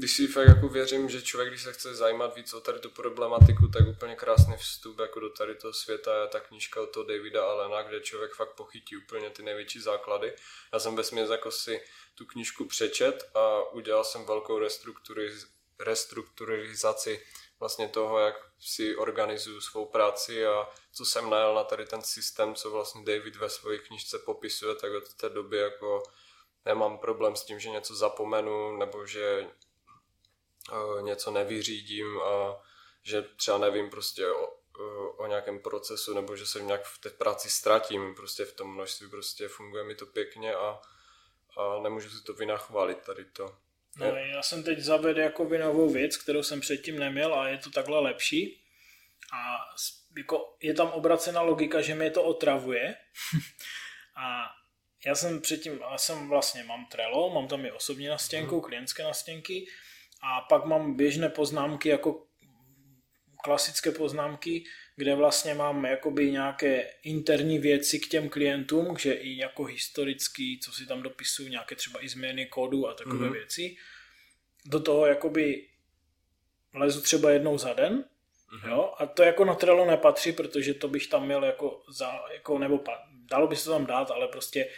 když si fakt jako věřím, že člověk, když se chce zajímat víc o tady tu problematiku, tak úplně krásný vstup jako do tady toho světa je ta knížka od toho Davida Alena, kde člověk fakt pochytí úplně ty největší základy. Já jsem ve směs jako si tu knížku přečet a udělal jsem velkou restrukturiz- restrukturizaci vlastně toho, jak si organizuju svou práci a co jsem najel na tady ten systém, co vlastně David ve své knižce popisuje, tak od té doby jako nemám problém s tím, že něco zapomenu nebo že něco nevyřídím a že třeba nevím prostě o, o, nějakém procesu nebo že se nějak v té práci ztratím prostě v tom množství, prostě funguje mi to pěkně a a nemůžu si to vynachválit tady to. No, já jsem teď zavedl jako novou věc, kterou jsem předtím neměl a je to takhle lepší. A jako je tam obracená logika, že mě to otravuje. a já jsem předtím, já jsem vlastně, mám Trello, mám tam i osobní nastěnku, hmm. klientské nastěnky a pak mám běžné poznámky jako klasické poznámky, kde vlastně mám jakoby nějaké interní věci k těm klientům, že i jako historický, co si tam dopisuju, nějaké třeba i změny kódu a takové mm-hmm. věci. Do toho jakoby lezu třeba jednou za den, mm-hmm. jo, a to jako na Trello nepatří, protože to bych tam měl jako, za, jako nebo dalo by se to tam dát, ale prostě eh,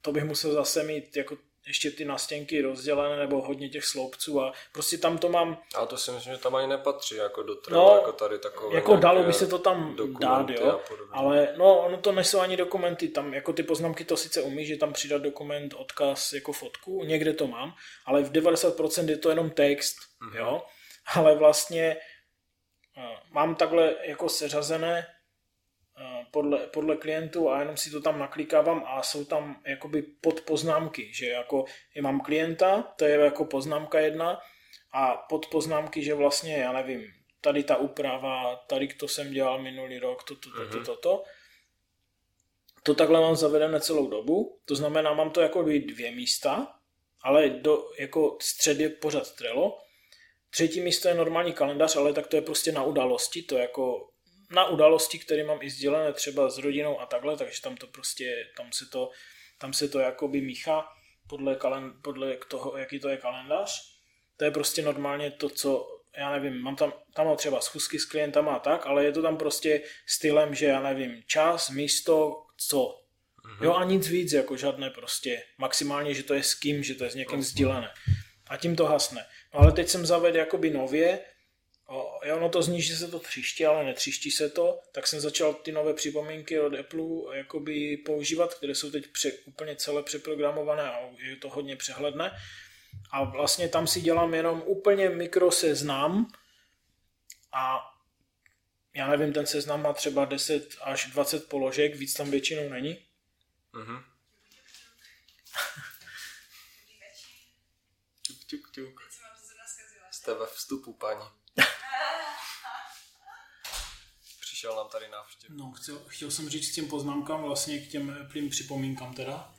to bych musel zase mít jako ještě ty nastěnky rozdělené nebo hodně těch sloupců a prostě tam to mám... A to si myslím, že tam ani nepatří jako do Trello, no, jako tady takové Jako dalo by se to tam dát, jo, ale no ono to nejsou ani dokumenty, tam jako ty poznámky to sice umí, že tam přidat dokument, odkaz jako fotku, někde to mám, ale v 90% je to jenom text, mm-hmm. jo, ale vlastně eh, mám takhle jako seřazené podle, podle klientů a jenom si to tam naklikávám a jsou tam jakoby podpoznámky, že jako je mám klienta, to je jako poznámka jedna a podpoznámky, že vlastně, já nevím, tady ta úprava, tady to jsem dělal minulý rok, toto, toto, toto, to, to. To takhle mám zavedené celou dobu, to znamená, mám to jako dvě místa, ale do, jako střed je pořád Trello. Třetí místo je normální kalendář, ale tak to je prostě na události, to jako na události, které mám i sdělené třeba s rodinou a takhle, takže tam to prostě, tam se to, tam se to jakoby míchá podle, kalen, podle toho, jaký to je kalendář. To je prostě normálně to, co já nevím, mám tam, tam mám třeba schůzky s klientama a tak, ale je to tam prostě stylem, že já nevím, čas, místo, co. Mm-hmm. Jo a nic víc, jako žádné prostě. Maximálně, že to je s kým, že to je s někým vlastně. sdílené. A tím to hasne. No ale teď jsem zavedl jakoby nově, o, ono to zní, že se to třiští, ale netřiští se to, tak jsem začal ty nové připomínky od Apple jakoby používat, které jsou teď pře, úplně celé přeprogramované a je to hodně přehledné. A vlastně tam si dělám jenom úplně mikroseznam a já nevím, ten seznam má třeba 10 až 20 položek, víc tam většinou není. Uh-huh. tuk, tuk, tuk. Jste ve vstupu, paní. Přišel nám tady návštěv. No, chtěl, chtěl jsem říct k těm poznámkám, vlastně k těm plým připomínkám teda.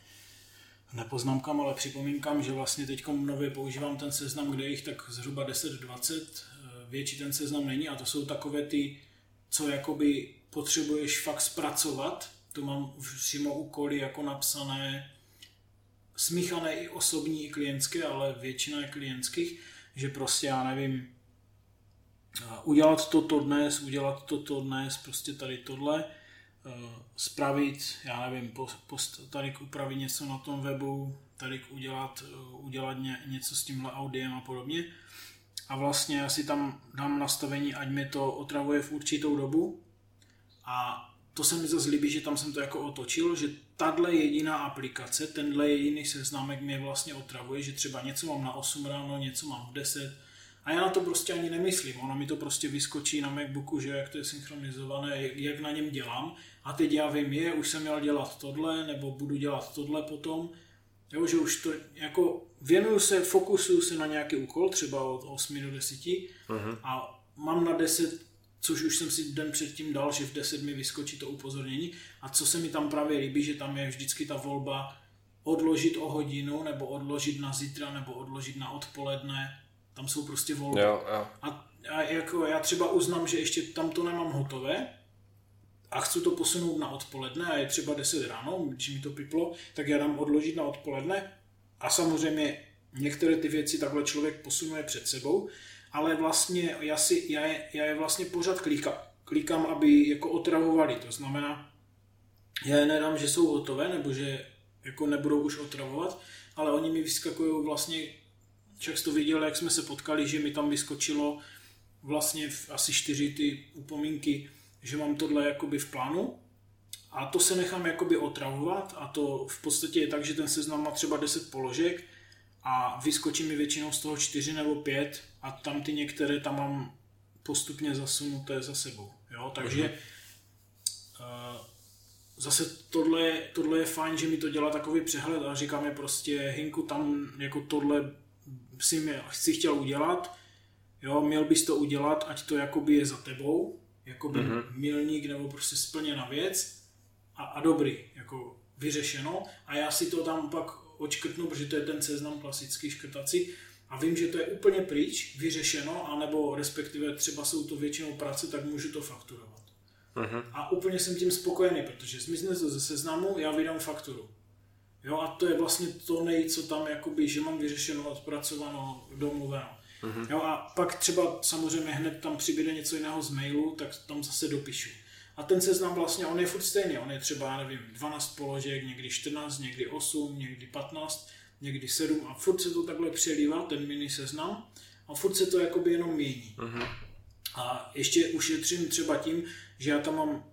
Nepoznámkám, ale připomínkám, že vlastně teď nově používám ten seznam, kde jich tak zhruba 10-20. Eh, větší ten seznam není a to jsou takové ty, co jakoby potřebuješ fakt zpracovat. To mám přímo úkoly jako napsané, smíchané i osobní, i klientské, ale většina je klientských, že prostě já nevím, udělat toto dnes, udělat toto dnes, prostě tady tohle, spravit, já nevím, post, tady upravit něco na tom webu, tady udělat, udělat ně, něco s tímhle audiem a podobně. A vlastně já si tam dám nastavení, ať mi to otravuje v určitou dobu. A to se mi zase líbí, že tam jsem to jako otočil, že tahle jediná aplikace, tenhle jediný seznámek mě vlastně otravuje, že třeba něco mám na 8 ráno, něco mám v 10, a já na to prostě ani nemyslím. Ono mi to prostě vyskočí na Macbooku, že jak to je synchronizované, jak na něm dělám. A teď já vím, je, už jsem měl dělat tohle, nebo budu dělat tohle potom. Jo, že už to jako věnuju se, fokusuju se na nějaký úkol, třeba od 8 do 10 uh-huh. a mám na 10, což už jsem si den předtím dal, že v 10 mi vyskočí to upozornění. A co se mi tam právě líbí, že tam je vždycky ta volba odložit o hodinu, nebo odložit na zítra, nebo odložit na odpoledne, tam jsou prostě volby. Jo, jo. A, a jako já třeba uznám, že ještě tam to nemám hotové a chci to posunout na odpoledne a je třeba 10 ráno, když mi to piplo, tak já dám odložit na odpoledne a samozřejmě některé ty věci takhle člověk posunuje před sebou, ale vlastně já, si, já, je, já je vlastně pořád klikám, klikám, aby jako otravovali. To znamená, já je nedám, že jsou hotové, nebo že jako nebudou už otravovat, ale oni mi vyskakují vlastně Však to viděl, jak jsme se potkali, že mi tam vyskočilo vlastně v asi čtyři ty upomínky, že mám tohle jakoby v plánu a to se nechám jakoby otravovat a to v podstatě je tak, že ten seznam má třeba 10 položek a vyskočí mi většinou z toho 4 nebo 5 a tam ty některé tam mám postupně zasunuté za sebou. Jo? Takže uh, zase tohle, tohle je fajn, že mi to dělá takový přehled a říkáme prostě Hinku tam jako tohle si, mě, si chtěl udělat, jo, měl bys to udělat, ať to jakoby je za tebou, jakoby mm-hmm. milník nebo prostě splněna věc a, a dobrý, jako vyřešeno a já si to tam pak očkrtnu, protože to je ten seznam klasický škrtací a vím, že to je úplně pryč, vyřešeno, anebo respektive třeba jsou to většinou práce, tak můžu to fakturovat. Uh-huh. A úplně jsem tím spokojený, protože zmizne to ze seznamu, já vydám fakturu. Jo, a to je vlastně to nej, co tam jakoby, že mám vyřešeno, odpracováno, domluveno. Mm-hmm. Jo, a pak třeba samozřejmě hned tam přibude něco jiného z mailu, tak tam zase dopíšu. A ten seznam vlastně, on je furt stejný, on je třeba, nevím, 12 položek, někdy 14, někdy 8, někdy 15, někdy 7 a furt se to takhle přelívá, ten mini seznam a furt se to jakoby jenom mění. Mm-hmm. A ještě ušetřím třeba tím, že já tam mám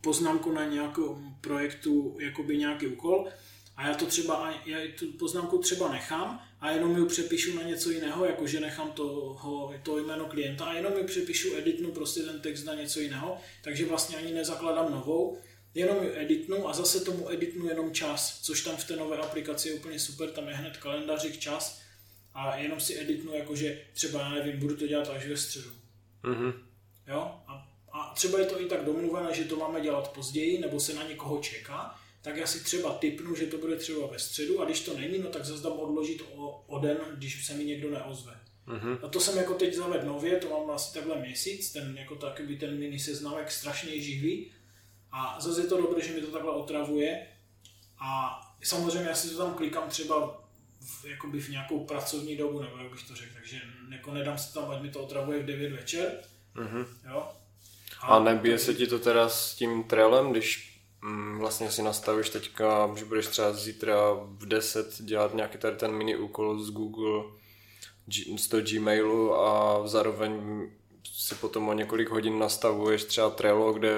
poznámku na nějakou projektu, jakoby nějaký úkol a já to třeba, já tu poznámku třeba nechám a jenom ji přepíšu na něco jiného, jakože nechám toho, to jméno klienta a jenom ji přepíšu, editnu prostě ten text na něco jiného, takže vlastně ani nezakladám novou, jenom ji editnu a zase tomu editnu jenom čas, což tam v té nové aplikaci je úplně super, tam je hned kalendářik čas a jenom si editnu, jakože třeba, já nevím, budu to dělat až ve středu. Mm-hmm. Jo? A, a třeba je to i tak domluvené, že to máme dělat později, nebo se na někoho čeká, tak já si třeba typnu, že to bude třeba ve středu a když to není, no tak zase dám odložit o, o den, když se mi někdo neozve. Uh-huh. A to jsem jako teď zaved nově, to mám asi takhle měsíc, ten jako takový ten mini seznamek strašně živý a zase je to dobré, že mi to takhle otravuje a samozřejmě já si to tam klikám třeba v, jakoby v nějakou pracovní dobu, nebo jak bych to řekl, takže jako nedám se tam, ať mi to otravuje v 9 večer, Mhm. jo. A nebije se ti to teda s tím trailem, když vlastně si nastavíš teďka, že budeš třeba zítra v 10 dělat nějaký tady ten mini úkol z Google, z toho Gmailu a zároveň si potom o několik hodin nastavuješ třeba Trello, kde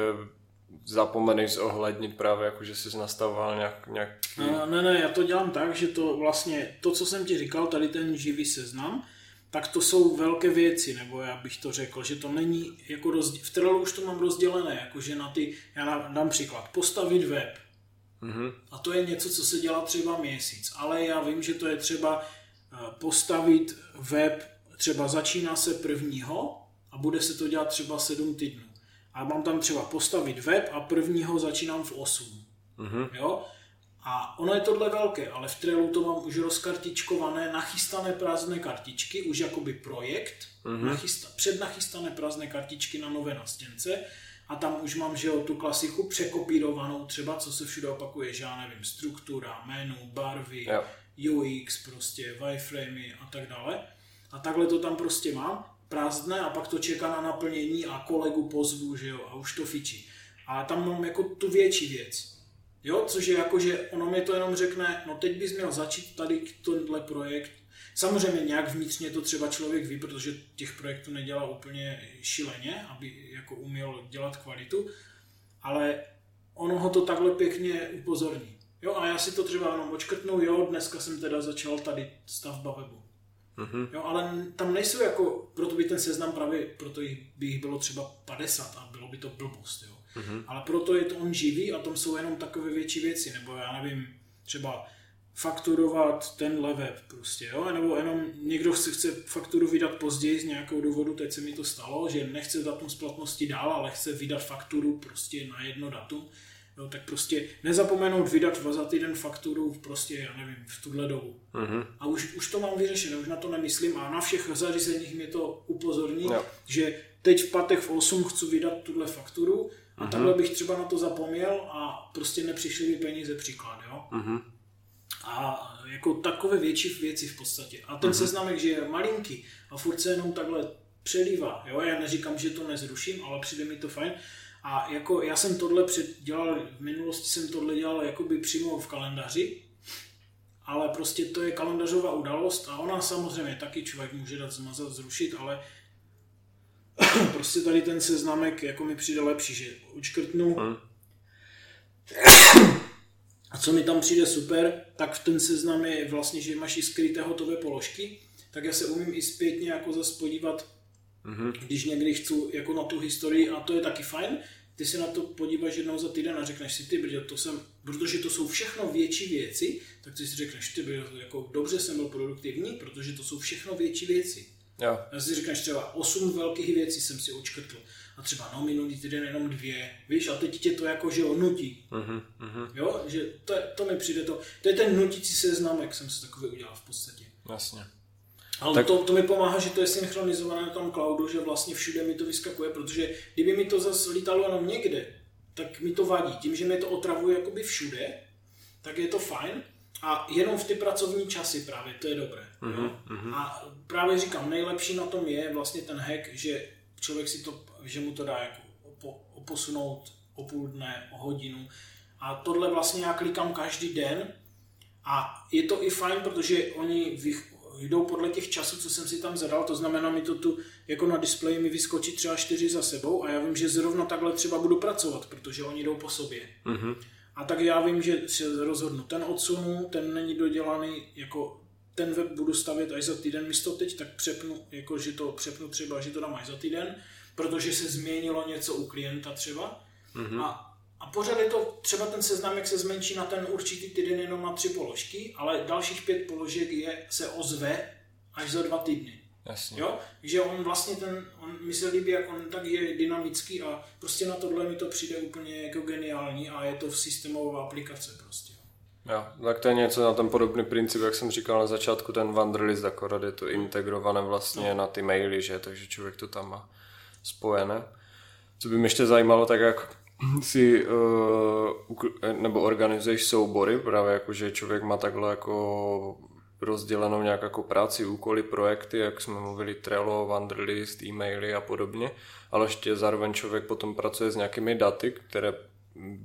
zapomeneš zohlednit právě jako, že jsi nastavoval nějak, nějak No, ne, ne, já to dělám tak, že to vlastně, to, co jsem ti říkal, tady ten živý seznam, tak to jsou velké věci, nebo já bych to řekl, že to není jako rozdíl, v Trello už to mám rozdělené, jakože na ty, já dám- příklad, postavit web, Mhm. a to je něco, co se dělá třeba měsíc, ale já vím, že to je třeba eh, postavit web, třeba začíná se prvního a bude se to dělat třeba 7 týdnů. A mám tam třeba postavit web a prvního začínám v 8. Mhm. Jo? A ono je tohle velké, ale v Trellu to mám už rozkartičkované, nachystané prázdné kartičky, už jakoby projekt, mm-hmm. nachysta, přednachystané prázdné kartičky na nové nastěnce a tam už mám, že jo, tu klasiku překopírovanou třeba, co se všude opakuje, že já nevím, struktura, menu, barvy, Jo. UX, prostě wireframey a tak dále. A takhle to tam prostě mám, prázdné a pak to čeká na naplnění a kolegu pozvu, že jo, a už to fičí. A tam mám jako tu větší věc. Jo, což je jako, že ono mi to jenom řekne, no teď bys měl začít tady tenhle projekt. Samozřejmě nějak vnitřně to třeba člověk ví, protože těch projektů nedělá úplně šileně, aby jako uměl dělat kvalitu, ale ono ho to takhle pěkně upozorní. Jo, a já si to třeba jenom očkrtnu, jo, dneska jsem teda začal tady stavba webu. Mhm. Jo, ale tam nejsou jako, proto by ten seznam právě, proto jich, by jich bylo třeba 50 a bylo by to blbost, jo. Mm-hmm. Ale proto je to on živý a tam jsou jenom takové větší věci, nebo já nevím, třeba fakturovat tenhle web prostě, jo, nebo jenom někdo si chce fakturu vydat později z nějakého důvodu, teď se mi to stalo, že nechce datum splatnosti dál, ale chce vydat fakturu prostě na jedno datum, jo, tak prostě nezapomenout vydat za týden fakturu prostě, já nevím, v tuhle dobu. Mhm. A už, už to mám vyřešené, už na to nemyslím a na všech zařízeních mě to upozorní, Jo. že teď v pátek v 8 chci vydat tuhle fakturu a Mhm. takhle bych třeba na to zapomněl a prostě nepřišly mi peníze příklad, jo. Mhm. A jako takové větší věci v podstatě. A ten seznamek, že je malinký a furt se jenom takhle přelívá, jo, já neříkám, že to nezruším, ale přijde mi to fajn. A jako já jsem tohle před, dělal, v minulosti jsem tohle dělal jakoby přímo v kalendáři, ale prostě to je kalendářová událost a ona samozřejmě taky člověk může dát zmazat, zrušit, ale prostě tady ten seznamek jako mi přijde lepší, že učkrtnu Hmm. a co mi tam přijde super, tak v ten seznam je vlastně, že máš i skryté hotové položky, tak já se umím i zpětně jako zase podívat, Mhm. když někdy chci jako na tu historii a to je taky fajn, ty se na to podíváš jednou za týden a řekneš si, ty brdě, to jsem, protože to jsou všechno větší věci, tak ty si řekneš, ty brdě, jako dobře jsem byl produktivní, protože to jsou všechno větší věci. Jo. Já si říkáš třeba 8 velkých věcí jsem si očkrtl a třeba no minulý týden jenom dvě, víš, a teď tě to jako, že nutí. Mhm. Mhm. Jo, že to, to mi přijde to, to je ten nutící seznamek, jsem si takový udělal v podstatě. Jasně. Ale tak... to, to, mi pomáhá, že to je synchronizované na tom cloudu, že vlastně všude mi to vyskakuje, protože kdyby mi to zase lítalo jenom někde, tak mi to vadí. Tím, že mi to otravuje jakoby všude, tak je to fajn. A jenom v ty pracovní časy právě, to je dobré. Mm-hmm. Jo? A právě říkám, nejlepší na tom je vlastně ten hack, že člověk si to, že mu to dá jako opo, oposunout o půl dne, o hodinu. A tohle vlastně já klikám každý den a je to i fajn, protože oni vych, jdou podle těch časů, co jsem si tam zadal, to znamená mi to tu, jako na displeji mi vyskočí třeba čtyři za sebou a já vím, že zrovna takhle třeba budu pracovat, protože oni jdou po sobě. Mhm. A tak já vím, že se rozhodnu, ten odsunu, ten není dodělaný, jako ten web budu stavět až za týden místo teď, tak přepnu, jako že to přepnu třeba, že to dám až za týden, protože se změnilo něco u klienta třeba. Mm-hmm. A, a pořád je to, třeba ten seznamek se zmenší na ten určitý týden jenom na tři položky, ale dalších pět položek je, se ozve až za dva týdny. Jasně. Jo? že on vlastně ten, on mi se líbí, jak on tak je dynamický a prostě na tohle mi to přijde úplně jako geniální a je to v systémová aplikace prostě. Jo, tak to je něco na ten podobný princip, jak jsem říkal na začátku, ten Wanderlist, akorát je to integrované vlastně no. na ty maily, že, takže člověk to tam má spojené. Co by mě ještě zajímalo, tak jak si uh, nebo organizuješ soubory, právě jako, že člověk má takhle jako rozdělenou nějak jako práci, úkoly, projekty, jak jsme mluvili, Trello, Wanderlist, e-maily a podobně, ale ještě zároveň člověk potom pracuje s nějakými daty, které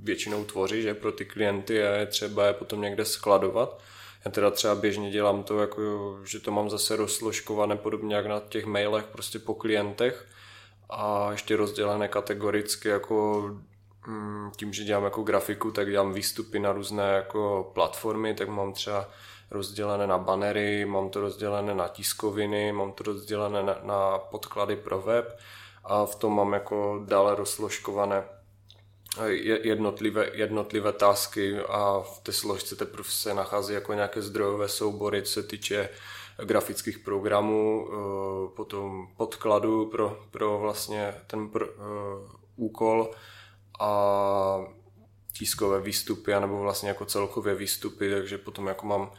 většinou tvoří, že pro ty klienty a je třeba je potom někde skladovat. Já teda třeba běžně dělám to, jako, že to mám zase rozsložkované podobně jak na těch mailech prostě po klientech a ještě rozdělené kategoricky jako mm, tím, že dělám jako grafiku, tak dělám výstupy na různé jako platformy, tak mám třeba rozdělené na banery, mám to rozdělené na tiskoviny, mám to rozdělené na, na podklady pro web a v tom mám jako dále rozložkované jednotlivé, jednotlivé tasky a v té složce teprve se nachází jako nějaké zdrojové soubory, co se týče grafických programů, eh, potom podkladu pro, pro vlastně ten pr, uh, úkol a tiskové výstupy, anebo vlastně jako celkově výstupy, takže potom jako mám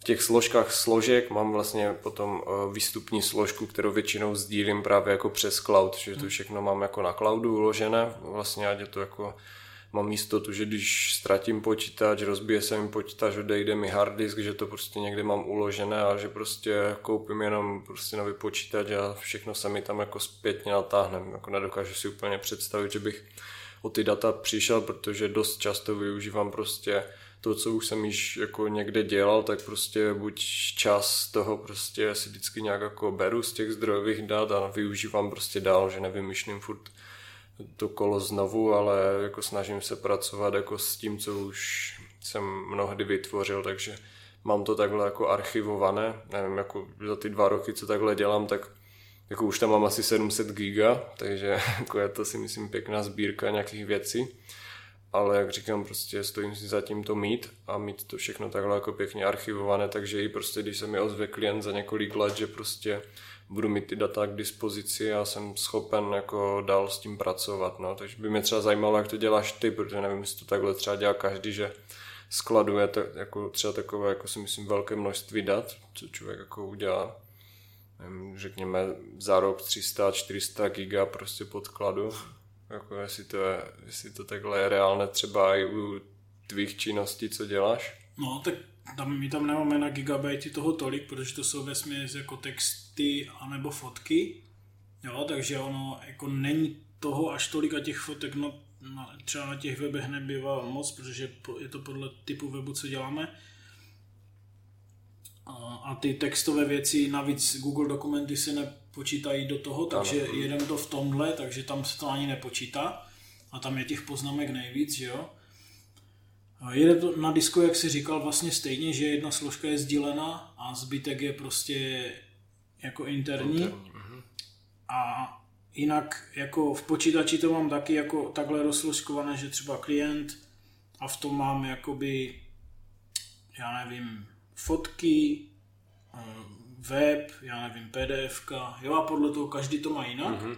v těch složkách složek mám vlastně potom eh, výstupní složku, kterou většinou sdílím právě jako přes cloud, že to hmm. všechno mám jako na cloudu uložené, vlastně ať je to jako mám jistotu, že když ztratím počítač, rozbije se mi počítač, odejde mi hard disk, že to prostě někde mám uložené a že prostě koupím jenom prostě nový počítač a všechno se mi tam jako zpětně natáhne. Jako nedokážu si úplně představit, že bych o ty data přišel, protože dost často využívám prostě to, co už jsem již jako někde dělal, tak prostě buď čas toho prostě si vždycky nějak jako beru z těch zdrojových dat a využívám prostě dál, že nevymýšlím furt to kolo znovu, ale jako snažím se pracovat jako s tím, co už jsem mnohdy vytvořil, takže mám to takhle jako archivované, nevím, jako za ty dva roky, co takhle dělám, tak jako už tam mám asi 700 giga, takže jako je to si myslím pěkná sbírka nějakých věcí ale jak říkám, prostě stojím si za tím to mít a mít to všechno takhle jako pěkně archivované, takže i prostě, když se mi ozve klient za několik let, že prostě budu mít ty data k dispozici a jsem schopen jako dál s tím pracovat, no. Takže by mě třeba zajímalo, jak to děláš ty, protože nevím, jestli to takhle třeba dělá každý, že skladuje to, jako třeba takové, jako si myslím, velké množství dat, co člověk jako udělá, nevím, řekněme za rok 300-400 giga prostě podkladu, jako jestli to, je, jestli to takhle je reálné třeba i u tvých činností, co děláš? No, tak tam, my tam nemáme na gigabajty toho tolik, protože to jsou vesměs jako texty anebo fotky. Jo, takže ono jako není toho až tolik a těch fotek, no, no, třeba na těch webech nebývá moc, protože je to podle typu webu, co děláme. A, a ty textové věci, navíc Google dokumenty se ne, počítají do toho, takže ano. jedem to v tomhle, takže tam se to ani nepočítá a tam je těch poznámek nejvíc, že jo. Jede to na disku, jak si říkal, vlastně stejně, že jedna složka je sdílena a zbytek je prostě jako interní. interní. Mhm. A jinak jako v počítači to mám taky jako takhle rozsložkované, že třeba klient a v tom mám jakoby, já nevím, fotky, web, já nevím, PDF, jo a podle toho každý to má jinak. Mm-hmm.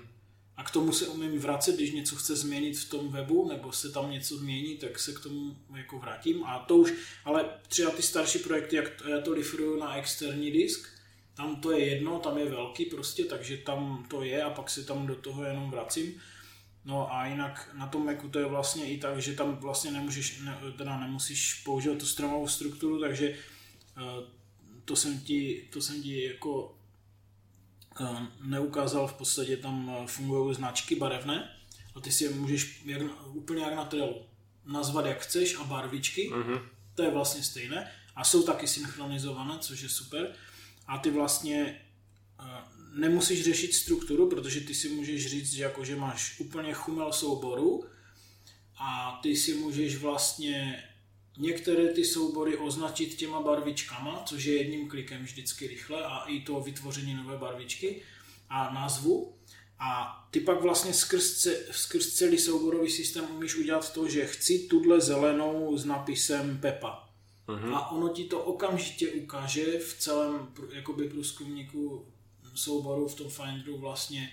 A k tomu se umím vracet, když něco chce změnit v tom webu, nebo se tam něco změní, tak se k tomu jako vrátím. A to už, ale třeba ty starší projekty, jak to, já to referuju na externí disk, tam to je jedno, tam je velký prostě, takže tam to je a pak se tam do toho jenom vracím. No a jinak na tom Macu to je vlastně i tak, že tam vlastně nemůžeš, ne, teda nemusíš používat tu stromovou strukturu, takže uh, to jsem ti, to jsem ti jako uh, neukázal, v podstatě tam eh, fungují značky barevné a ty si je můžeš jak, úplně jak na Trello nazvat jak chceš a barvičky, mm-hmm. to je vlastně stejné a jsou taky synchronizované, což je super a ty vlastně uh, nemusíš řešit strukturu, protože ty si můžeš říct, že, jako, že máš úplně chumel souboru a ty si můžeš vlastně některé ty soubory označit těma barvičkama, což je jedním klikem vždycky rychle a i to vytvoření nové barvičky a názvu. A ty pak vlastně skrz, skrz celý souborový systém umíš udělat to, že chci tuhle zelenou s nápisem Pepa. Uh-huh. A ono ti to okamžitě ukáže v celém jakoby průzkumníku souboru v tom Finderu vlastně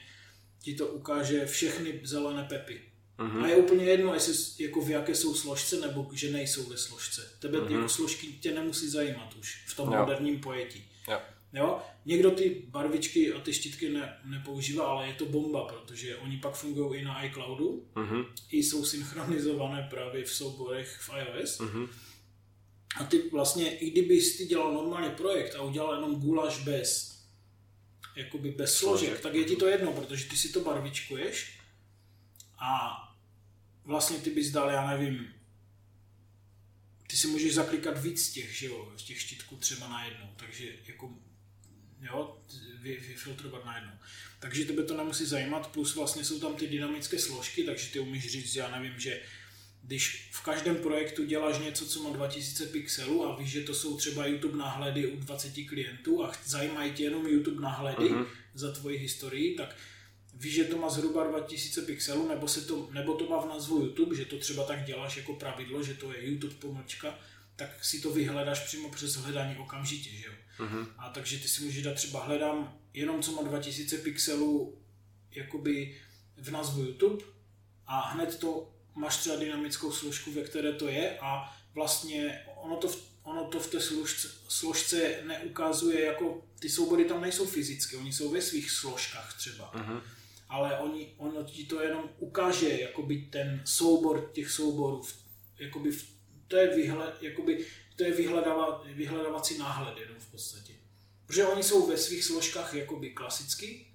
ti to ukáže všechny zelené Pepy. Uh-huh. A je úplně jedno, jestli jako v jaké jsou složce, nebo že nejsou ve složce. Tebe uh-huh. jako složky tě nemusí zajímat už v tom jo. moderním pojetí. Jo. Jo? Někdo ty barvičky a ty štítky ne, nepoužívá, ale je to bomba, protože oni pak fungují i na iCloudu, uh-huh. i jsou synchronizované právě v souborech v iOS. Uh-huh. A ty vlastně, i kdyby ty dělal normálně projekt a udělal jenom gulaš bez, jakoby bez složek, tak je ti to jedno, protože ty si to barvičkuješ a vlastně ty bys dal, já nevím, ty si můžeš zaklikat víc těch, že jo, z těch štítků třeba najednou, takže jako, jo, vy, vyfiltrovat najednou. Takže tebe to nemusí zajímat, plus vlastně jsou tam ty dynamické složky, takže ty umíš říct, já nevím, že když v každém projektu děláš něco, co má 2000 pixelů a víš, že to jsou třeba YouTube náhledy u 20 klientů a zajímají tě jenom YouTube náhledy uh-huh. za tvoji historii, tak víš, že to má zhruba 2000 pixelů, nebo, se to, nebo to má v názvu YouTube, že to třeba tak děláš jako pravidlo, že to je YouTube pomlčka, tak si to vyhledáš přímo přes hledání okamžitě, že jo. Uh-huh. A takže ty si můžeš dát třeba hledám jenom co má 2000 pixelů jakoby v názvu YouTube a hned to máš třeba dynamickou složku, ve které to je a vlastně ono to v, ono to v té složce, složce neukazuje jako, ty soubory tam nejsou fyzické, oni jsou ve svých složkách třeba. Uh-huh. Ale oni, ono ti to jenom ukáže, jakoby ten soubor těch souborů, jakoby v, to je, vyhled, jakoby, to je vyhledava, vyhledávací náhled jenom v podstatě. Protože oni jsou ve svých složkách jakoby klasicky,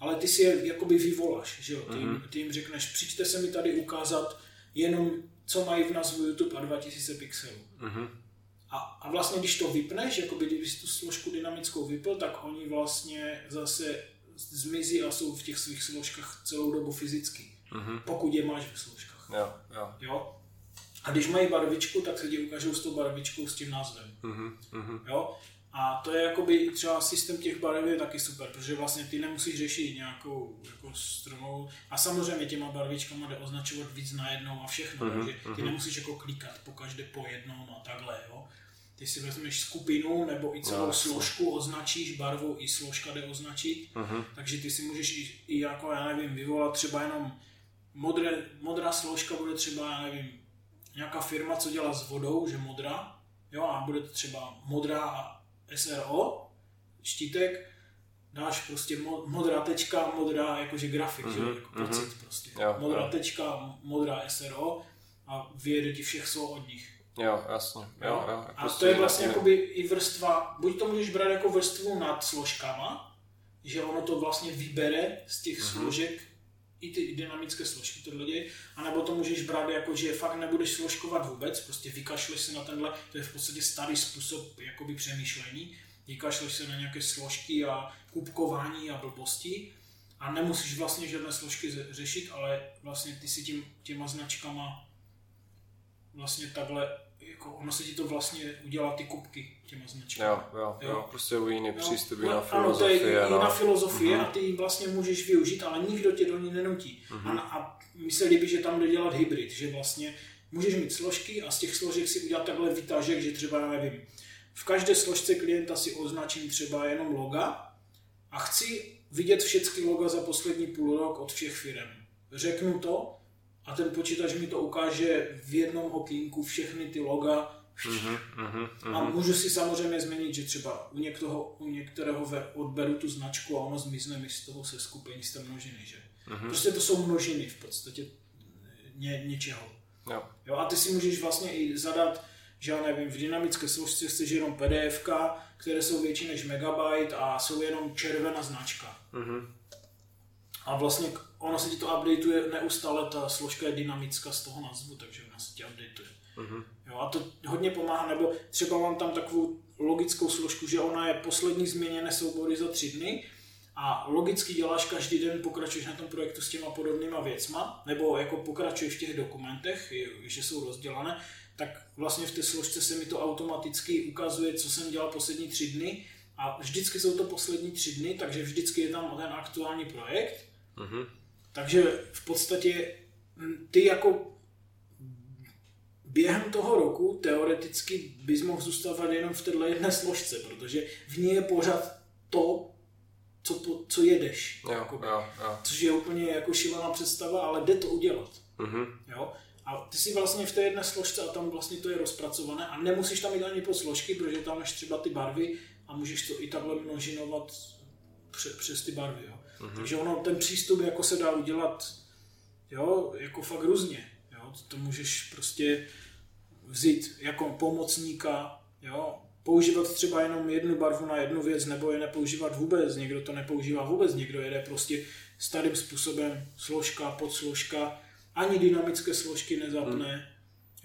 ale ty si je jakoby vyvoláš, že jo? Ty, uh-huh. ty jim řekneš, přijďte se mi tady ukázat jenom, co mají v názvu YouTube a 2000 pixelů. Uh-huh. A, a vlastně, když to vypneš, jakoby kdyby si tu složku dynamickou vypl, tak oni vlastně zase zmizí a jsou v těch svých složkách celou dobu fyzicky. Uh-huh. Pokud je máš ve složkách. Jo, jo. jo? A když mají barvičku, tak se ti ukážou s tou barvičkou s tím názvem. Uh-huh. Jo? A to je jakoby třeba systém těch barev je taky super, protože vlastně ty nemusíš řešit nějakou jako stromovou a samozřejmě těma barvičkama jde označovat víc najednou a všechno, uh-huh, takže ty uh-huh. nemusíš jako klikat po každé po jednom a takhle, jo. Ty si vezmeš skupinu nebo i celou no, složku, označíš barvou, i složka jde označit, uh-huh. takže ty si můžeš i, i jako, já nevím, vyvolat třeba jenom modré, modrá složka bude třeba, já nevím, nějaká firma, co dělá s vodou, že modrá, jo, a bude to třeba modrá SRO, štítek, dáš prostě modrá tečka, modrá jakože grafik, mm-hmm, že, mhm, jako mm-hmm. pocit prostě. Jo, modrá jo. tečka, modrá SRO a vyjede ti všech slov od nich. Jo, jasně. Jo, jo, a prostě to je vlastně jakoby i vrstva, buď to můžeš brát jako vrstvu nad složkama, že ono to vlastně vybere z těch mm-hmm. složek i ty dynamické složky tohle dějí, anebo to můžeš brát jako, že fakt nebudeš složkovat vůbec, prostě vykašleš se na tenhle, to je v podstatě starý způsob jakoby přemýšlení, vykašleš se na nějaké složky a kubkování a blbosti a nemusíš vlastně žádné složky řešit, ale vlastně ty si tím, těma značkama vlastně takhle jako ono se ti to vlastně udělá ty kubky těma značkami. Jo, jo, jo, jo prostě jiný jo. přístup, jiná no, filozofie. Ano, to je jiná no. filozofie uh-huh. a ty ji vlastně můžeš využít, ale nikdo tě do ní nenutí. Uh-huh. A, a mi se líbí, že tam jde dělat hybrid, že vlastně můžeš mít složky a z těch složek si udělat takhle vytažek, že třeba, já nevím, v každé složce klienta si označím třeba jenom loga a chci vidět všechny loga za poslední půl rok od všech firm. Řeknu to a ten počítač mi to ukáže v jednom okýnku všechny ty loga uh-huh, uh-huh. A můžu si samozřejmě změnit, že třeba u, některého, u některého odberu tu značku a ono zmizne mi z toho se skupení z té množiny, že? Prostě to jsou množiny v podstatě ně, něčeho. Jo. jo. A ty si můžeš vlastně i zadat, že já nevím, v dynamické složce chceš jenom PDF, které jsou větší než megabyte a jsou jenom červená značka. Uh-huh. A vlastně ono se ti to updateuje neustále, ta složka je dynamická z toho názvu, takže ona se ti updateuje. Uh-huh. Jo, a to hodně pomáhá, nebo třeba mám tam takovou logickou složku, že ona je poslední změněné soubory za tři dny a logicky děláš každý den, pokračuješ na tom projektu s těma podobnýma věcma, nebo jako pokračuješ v těch dokumentech, že jsou rozdělané, tak vlastně v té složce se mi to automaticky ukazuje, co jsem dělal poslední tři dny a vždycky jsou to poslední tři dny, takže vždycky je tam ten aktuální projekt. Uh-huh. Takže v podstatě ty jako během toho roku teoreticky bys mohl zůstávat jenom v této jedné složce, protože v ní je pořád to, co, po, co jedeš. Jo, jako, jo, jo. Což je úplně jako šílená představa, ale jde to udělat. Uh-huh. Jo? A ty si vlastně v té jedné složce a tam vlastně to je rozpracované a nemusíš tam mít ani po složky, protože tam máš třeba ty barvy a můžeš to i takhle množinovat pře, přes ty barvy. Jo? Uh-huh. Takže ono, ten přístup jako se dá udělat jo, jako fakt různě. Jo? To můžeš prostě vzít jako pomocníka, jo, používat třeba jenom jednu barvu na jednu věc, nebo je nepoužívat vůbec, někdo to nepoužívá vůbec, někdo jede prostě starým způsobem složka, podsložka, ani dynamické složky nezapne, hmm.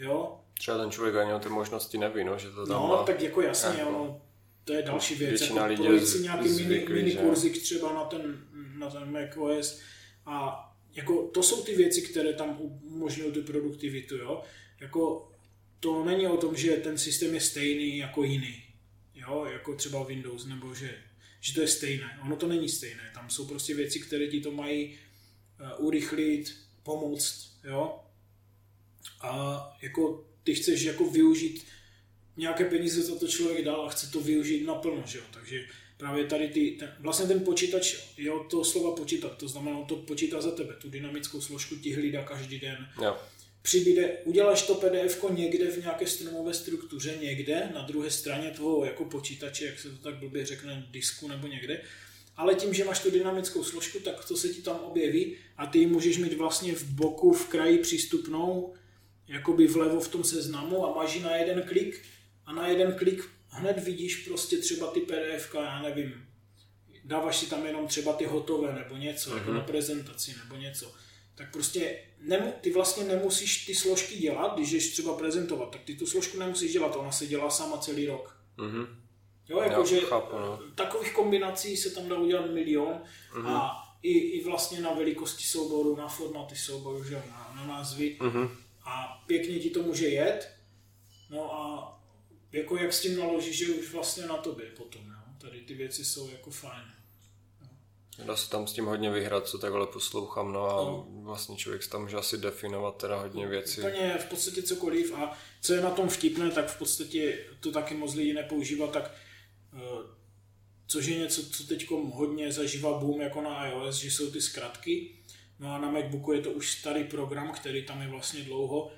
jo. Třeba ten člověk ani o ty možnosti neví, no, že to tam No, má. tak jako jasně, jako, ono, to je další věc, Většina jako lidí si nějaký mini, zvyklý, mini kurzik třeba na ten, na ten macOS a jako to jsou ty věci, které tam umožňují tu produktivitu, jo. Jako to není o tom, že ten systém je stejný jako jiný, jo, jako třeba Windows, nebo že, že to je stejné. Ono to není stejné, tam jsou prostě věci, které ti to mají uh, urychlit, pomoct, jo. A jako ty chceš jako využít nějaké peníze za to člověk dal a chce to využít naplno, že jo? takže právě tady ty, ten, vlastně ten počítač je od toho slova počítat, to znamená, on to počítá za tebe, tu dynamickou složku ti hlídá každý den. Jo. Přibyde, uděláš to PDF někde v nějaké stromové struktuře, někde na druhé straně toho jako počítače, jak se to tak blbě řekne, disku nebo někde, ale tím, že máš tu dynamickou složku, tak to se ti tam objeví a ty ji můžeš mít vlastně v boku, v kraji přístupnou, jakoby vlevo v tom seznamu a máš ji na jeden klik a na jeden klik hned vidíš prostě třeba ty PDF, já nevím, dáváš si tam jenom třeba ty hotové nebo něco, mm-hmm. jako na prezentaci nebo něco. Tak prostě nemu, ty vlastně nemusíš ty složky dělat, když jdeš třeba prezentovat, tak ty tu složku nemusíš dělat, ona se dělá sama celý rok. Mhm. Jo, jakože no. takových kombinací se tam dá udělat milion Mhm. a i, i vlastně na velikosti souboru, na formaty souboru, že na, na názvy Mhm. a pěkně ti to může jet, no a jako jak s tím naložíš, že už vlastně na tobě potom, jo. Tady ty věci jsou jako fajn. Dá se tam s tím hodně vyhrát, co takhle poslouchám, no a No. vlastně člověk tam může asi definovat teda hodně věcí. Úplně v podstatě cokoliv a co je na tom vtipné, tak v podstatě to taky moc lidí nepoužívá, tak eh, což je něco, co teď hodně zažívá boom jako na iOS, že jsou ty zkratky. No a na Macbooku je to už starý program, který tam je vlastně dlouho.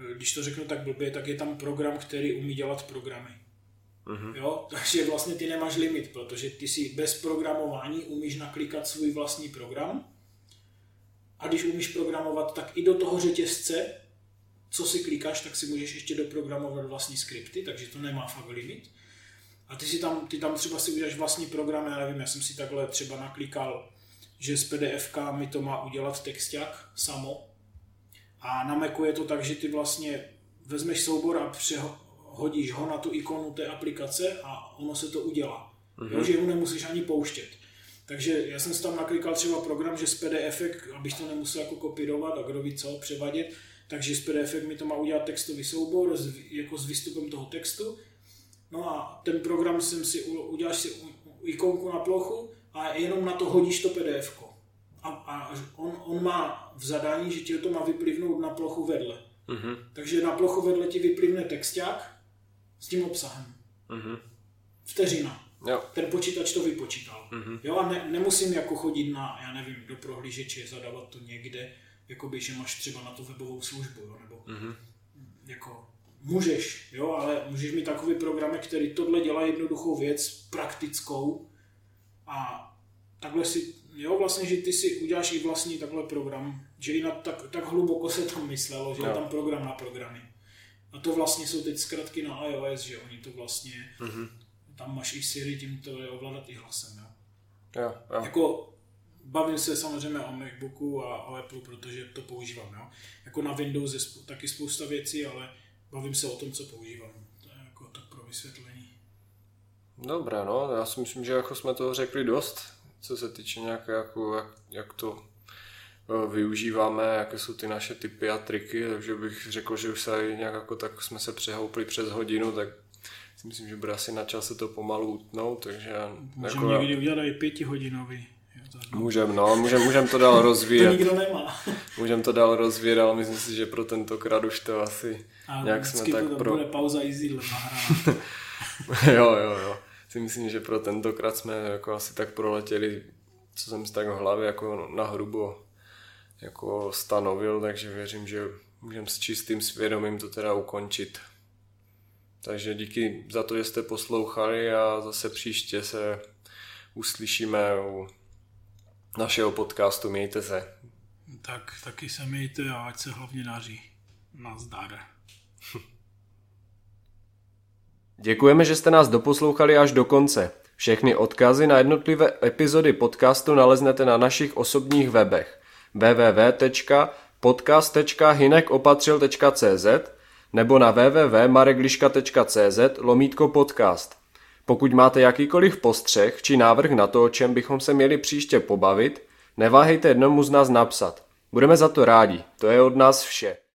Eh, Když to řeknu tak blbě, tak je tam program, který umí dělat programy. Mhm. Jo? Takže vlastně ty nemáš limit, protože ty si bez programování umíš naklikat svůj vlastní program a když umíš programovat, tak i do toho řetězce, co si klikáš, tak si můžeš ještě doprogramovat vlastní skripty, takže to nemá fakt limit. A ty, si tam, ty tam třeba si uděláš vlastní program, já nevím, já jsem si takhle třeba naklikal, že z PDF mi to má udělat texták samo. A na Macu je to tak, že ty vlastně vezmeš soubor a přehodíš ho na tu ikonu té aplikace a ono se to udělá. Mm-hmm. Jo, že ho nemusíš ani pouštět. Takže já jsem si tam naklikal třeba program, že z PDF, abych to nemusel jako kopírovat a kdo ví co, převadět, takže z PDF mi to má udělat textový soubor s, jako s výstupem toho textu. No a ten program jsem si, uděláš si ikonku na plochu a jenom na to hodíš to PDF. -ko. A, a on, on má v zadání, že ti to má vyplivnout na plochu vedle. Mhm. Takže na plochu vedle ti vyplivne texták s tím obsahem. Mhm. Vteřina. Jo. Ten počítač to vypočítal. Mhm. Jo, a ne, nemusím jako chodit na, já nevím, do prohlížeče, zadávat to někde, jakoby, že máš třeba na to webovou službu, jo, nebo Mhm. jako můžeš, jo, ale můžeš mít takový program, který tohle dělá jednoduchou věc, praktickou a takhle si, jo, vlastně, že ty si uděláš i vlastní takhle program, že i na, tak, tak hluboko se tam myslelo, že je Jo. tam program na programy. A to vlastně jsou teď zkratky na iOS, že oni to vlastně, Mhm. tam máš i Siri, tím to je ovládat i hlasem, jo. Jo, jo. Jako bavím se samozřejmě o Macbooku a o Apple, protože to používám. Jo? Jako na Windows je spou- taky spousta věcí, ale bavím se o tom, co používám. To je jako tak pro vysvětlení. Dobré, no, já si myslím, že jako jsme toho řekli dost, co se týče nějaké, jako, jak, jak to eh, využíváme, jaké jsou ty naše typy a triky, takže bych řekl, že už se nějak jako tak jsme se přehoupli přes hodinu, tak si myslím, že bude asi na čase to pomalu utnout, takže Můžeme jako, někdy udělat i pětihodinový. To, můžem, no, můžem, můžem to dál to rozvíjet, nikdo nemá. můžem to dál rozvíjet, ale myslím si, že pro tentokrát už to asi A nějak jsme tak to pro... bude pauza easy nahrána. jo, jo, jo. Si myslím, že pro tentokrát jsme jako asi tak proletěli, co jsem si tak v hlavě jako na hrubo jako stanovil, takže věřím, že můžeme s čistým svědomím to teda ukončit. Takže díky za to, že jste poslouchali a zase příště se uslyšíme u našeho podcastu. Mějte se. tak taky se mějte a ať se hlavně daří. Nazdar. Děkujeme, že jste nás doposlouchali až do konce. Všechny odkazy na jednotlivé epizody podcastu naleznete na našich osobních webech www.podcast.hinekopatřil.cz nebo na www.maregliška.cz lomítko podcast. Pokud máte jakýkoliv postřeh či návrh na to, o čem bychom se měli příště pobavit, neváhejte jednomu z nás napsat. Budeme za to rádi. To je od nás vše.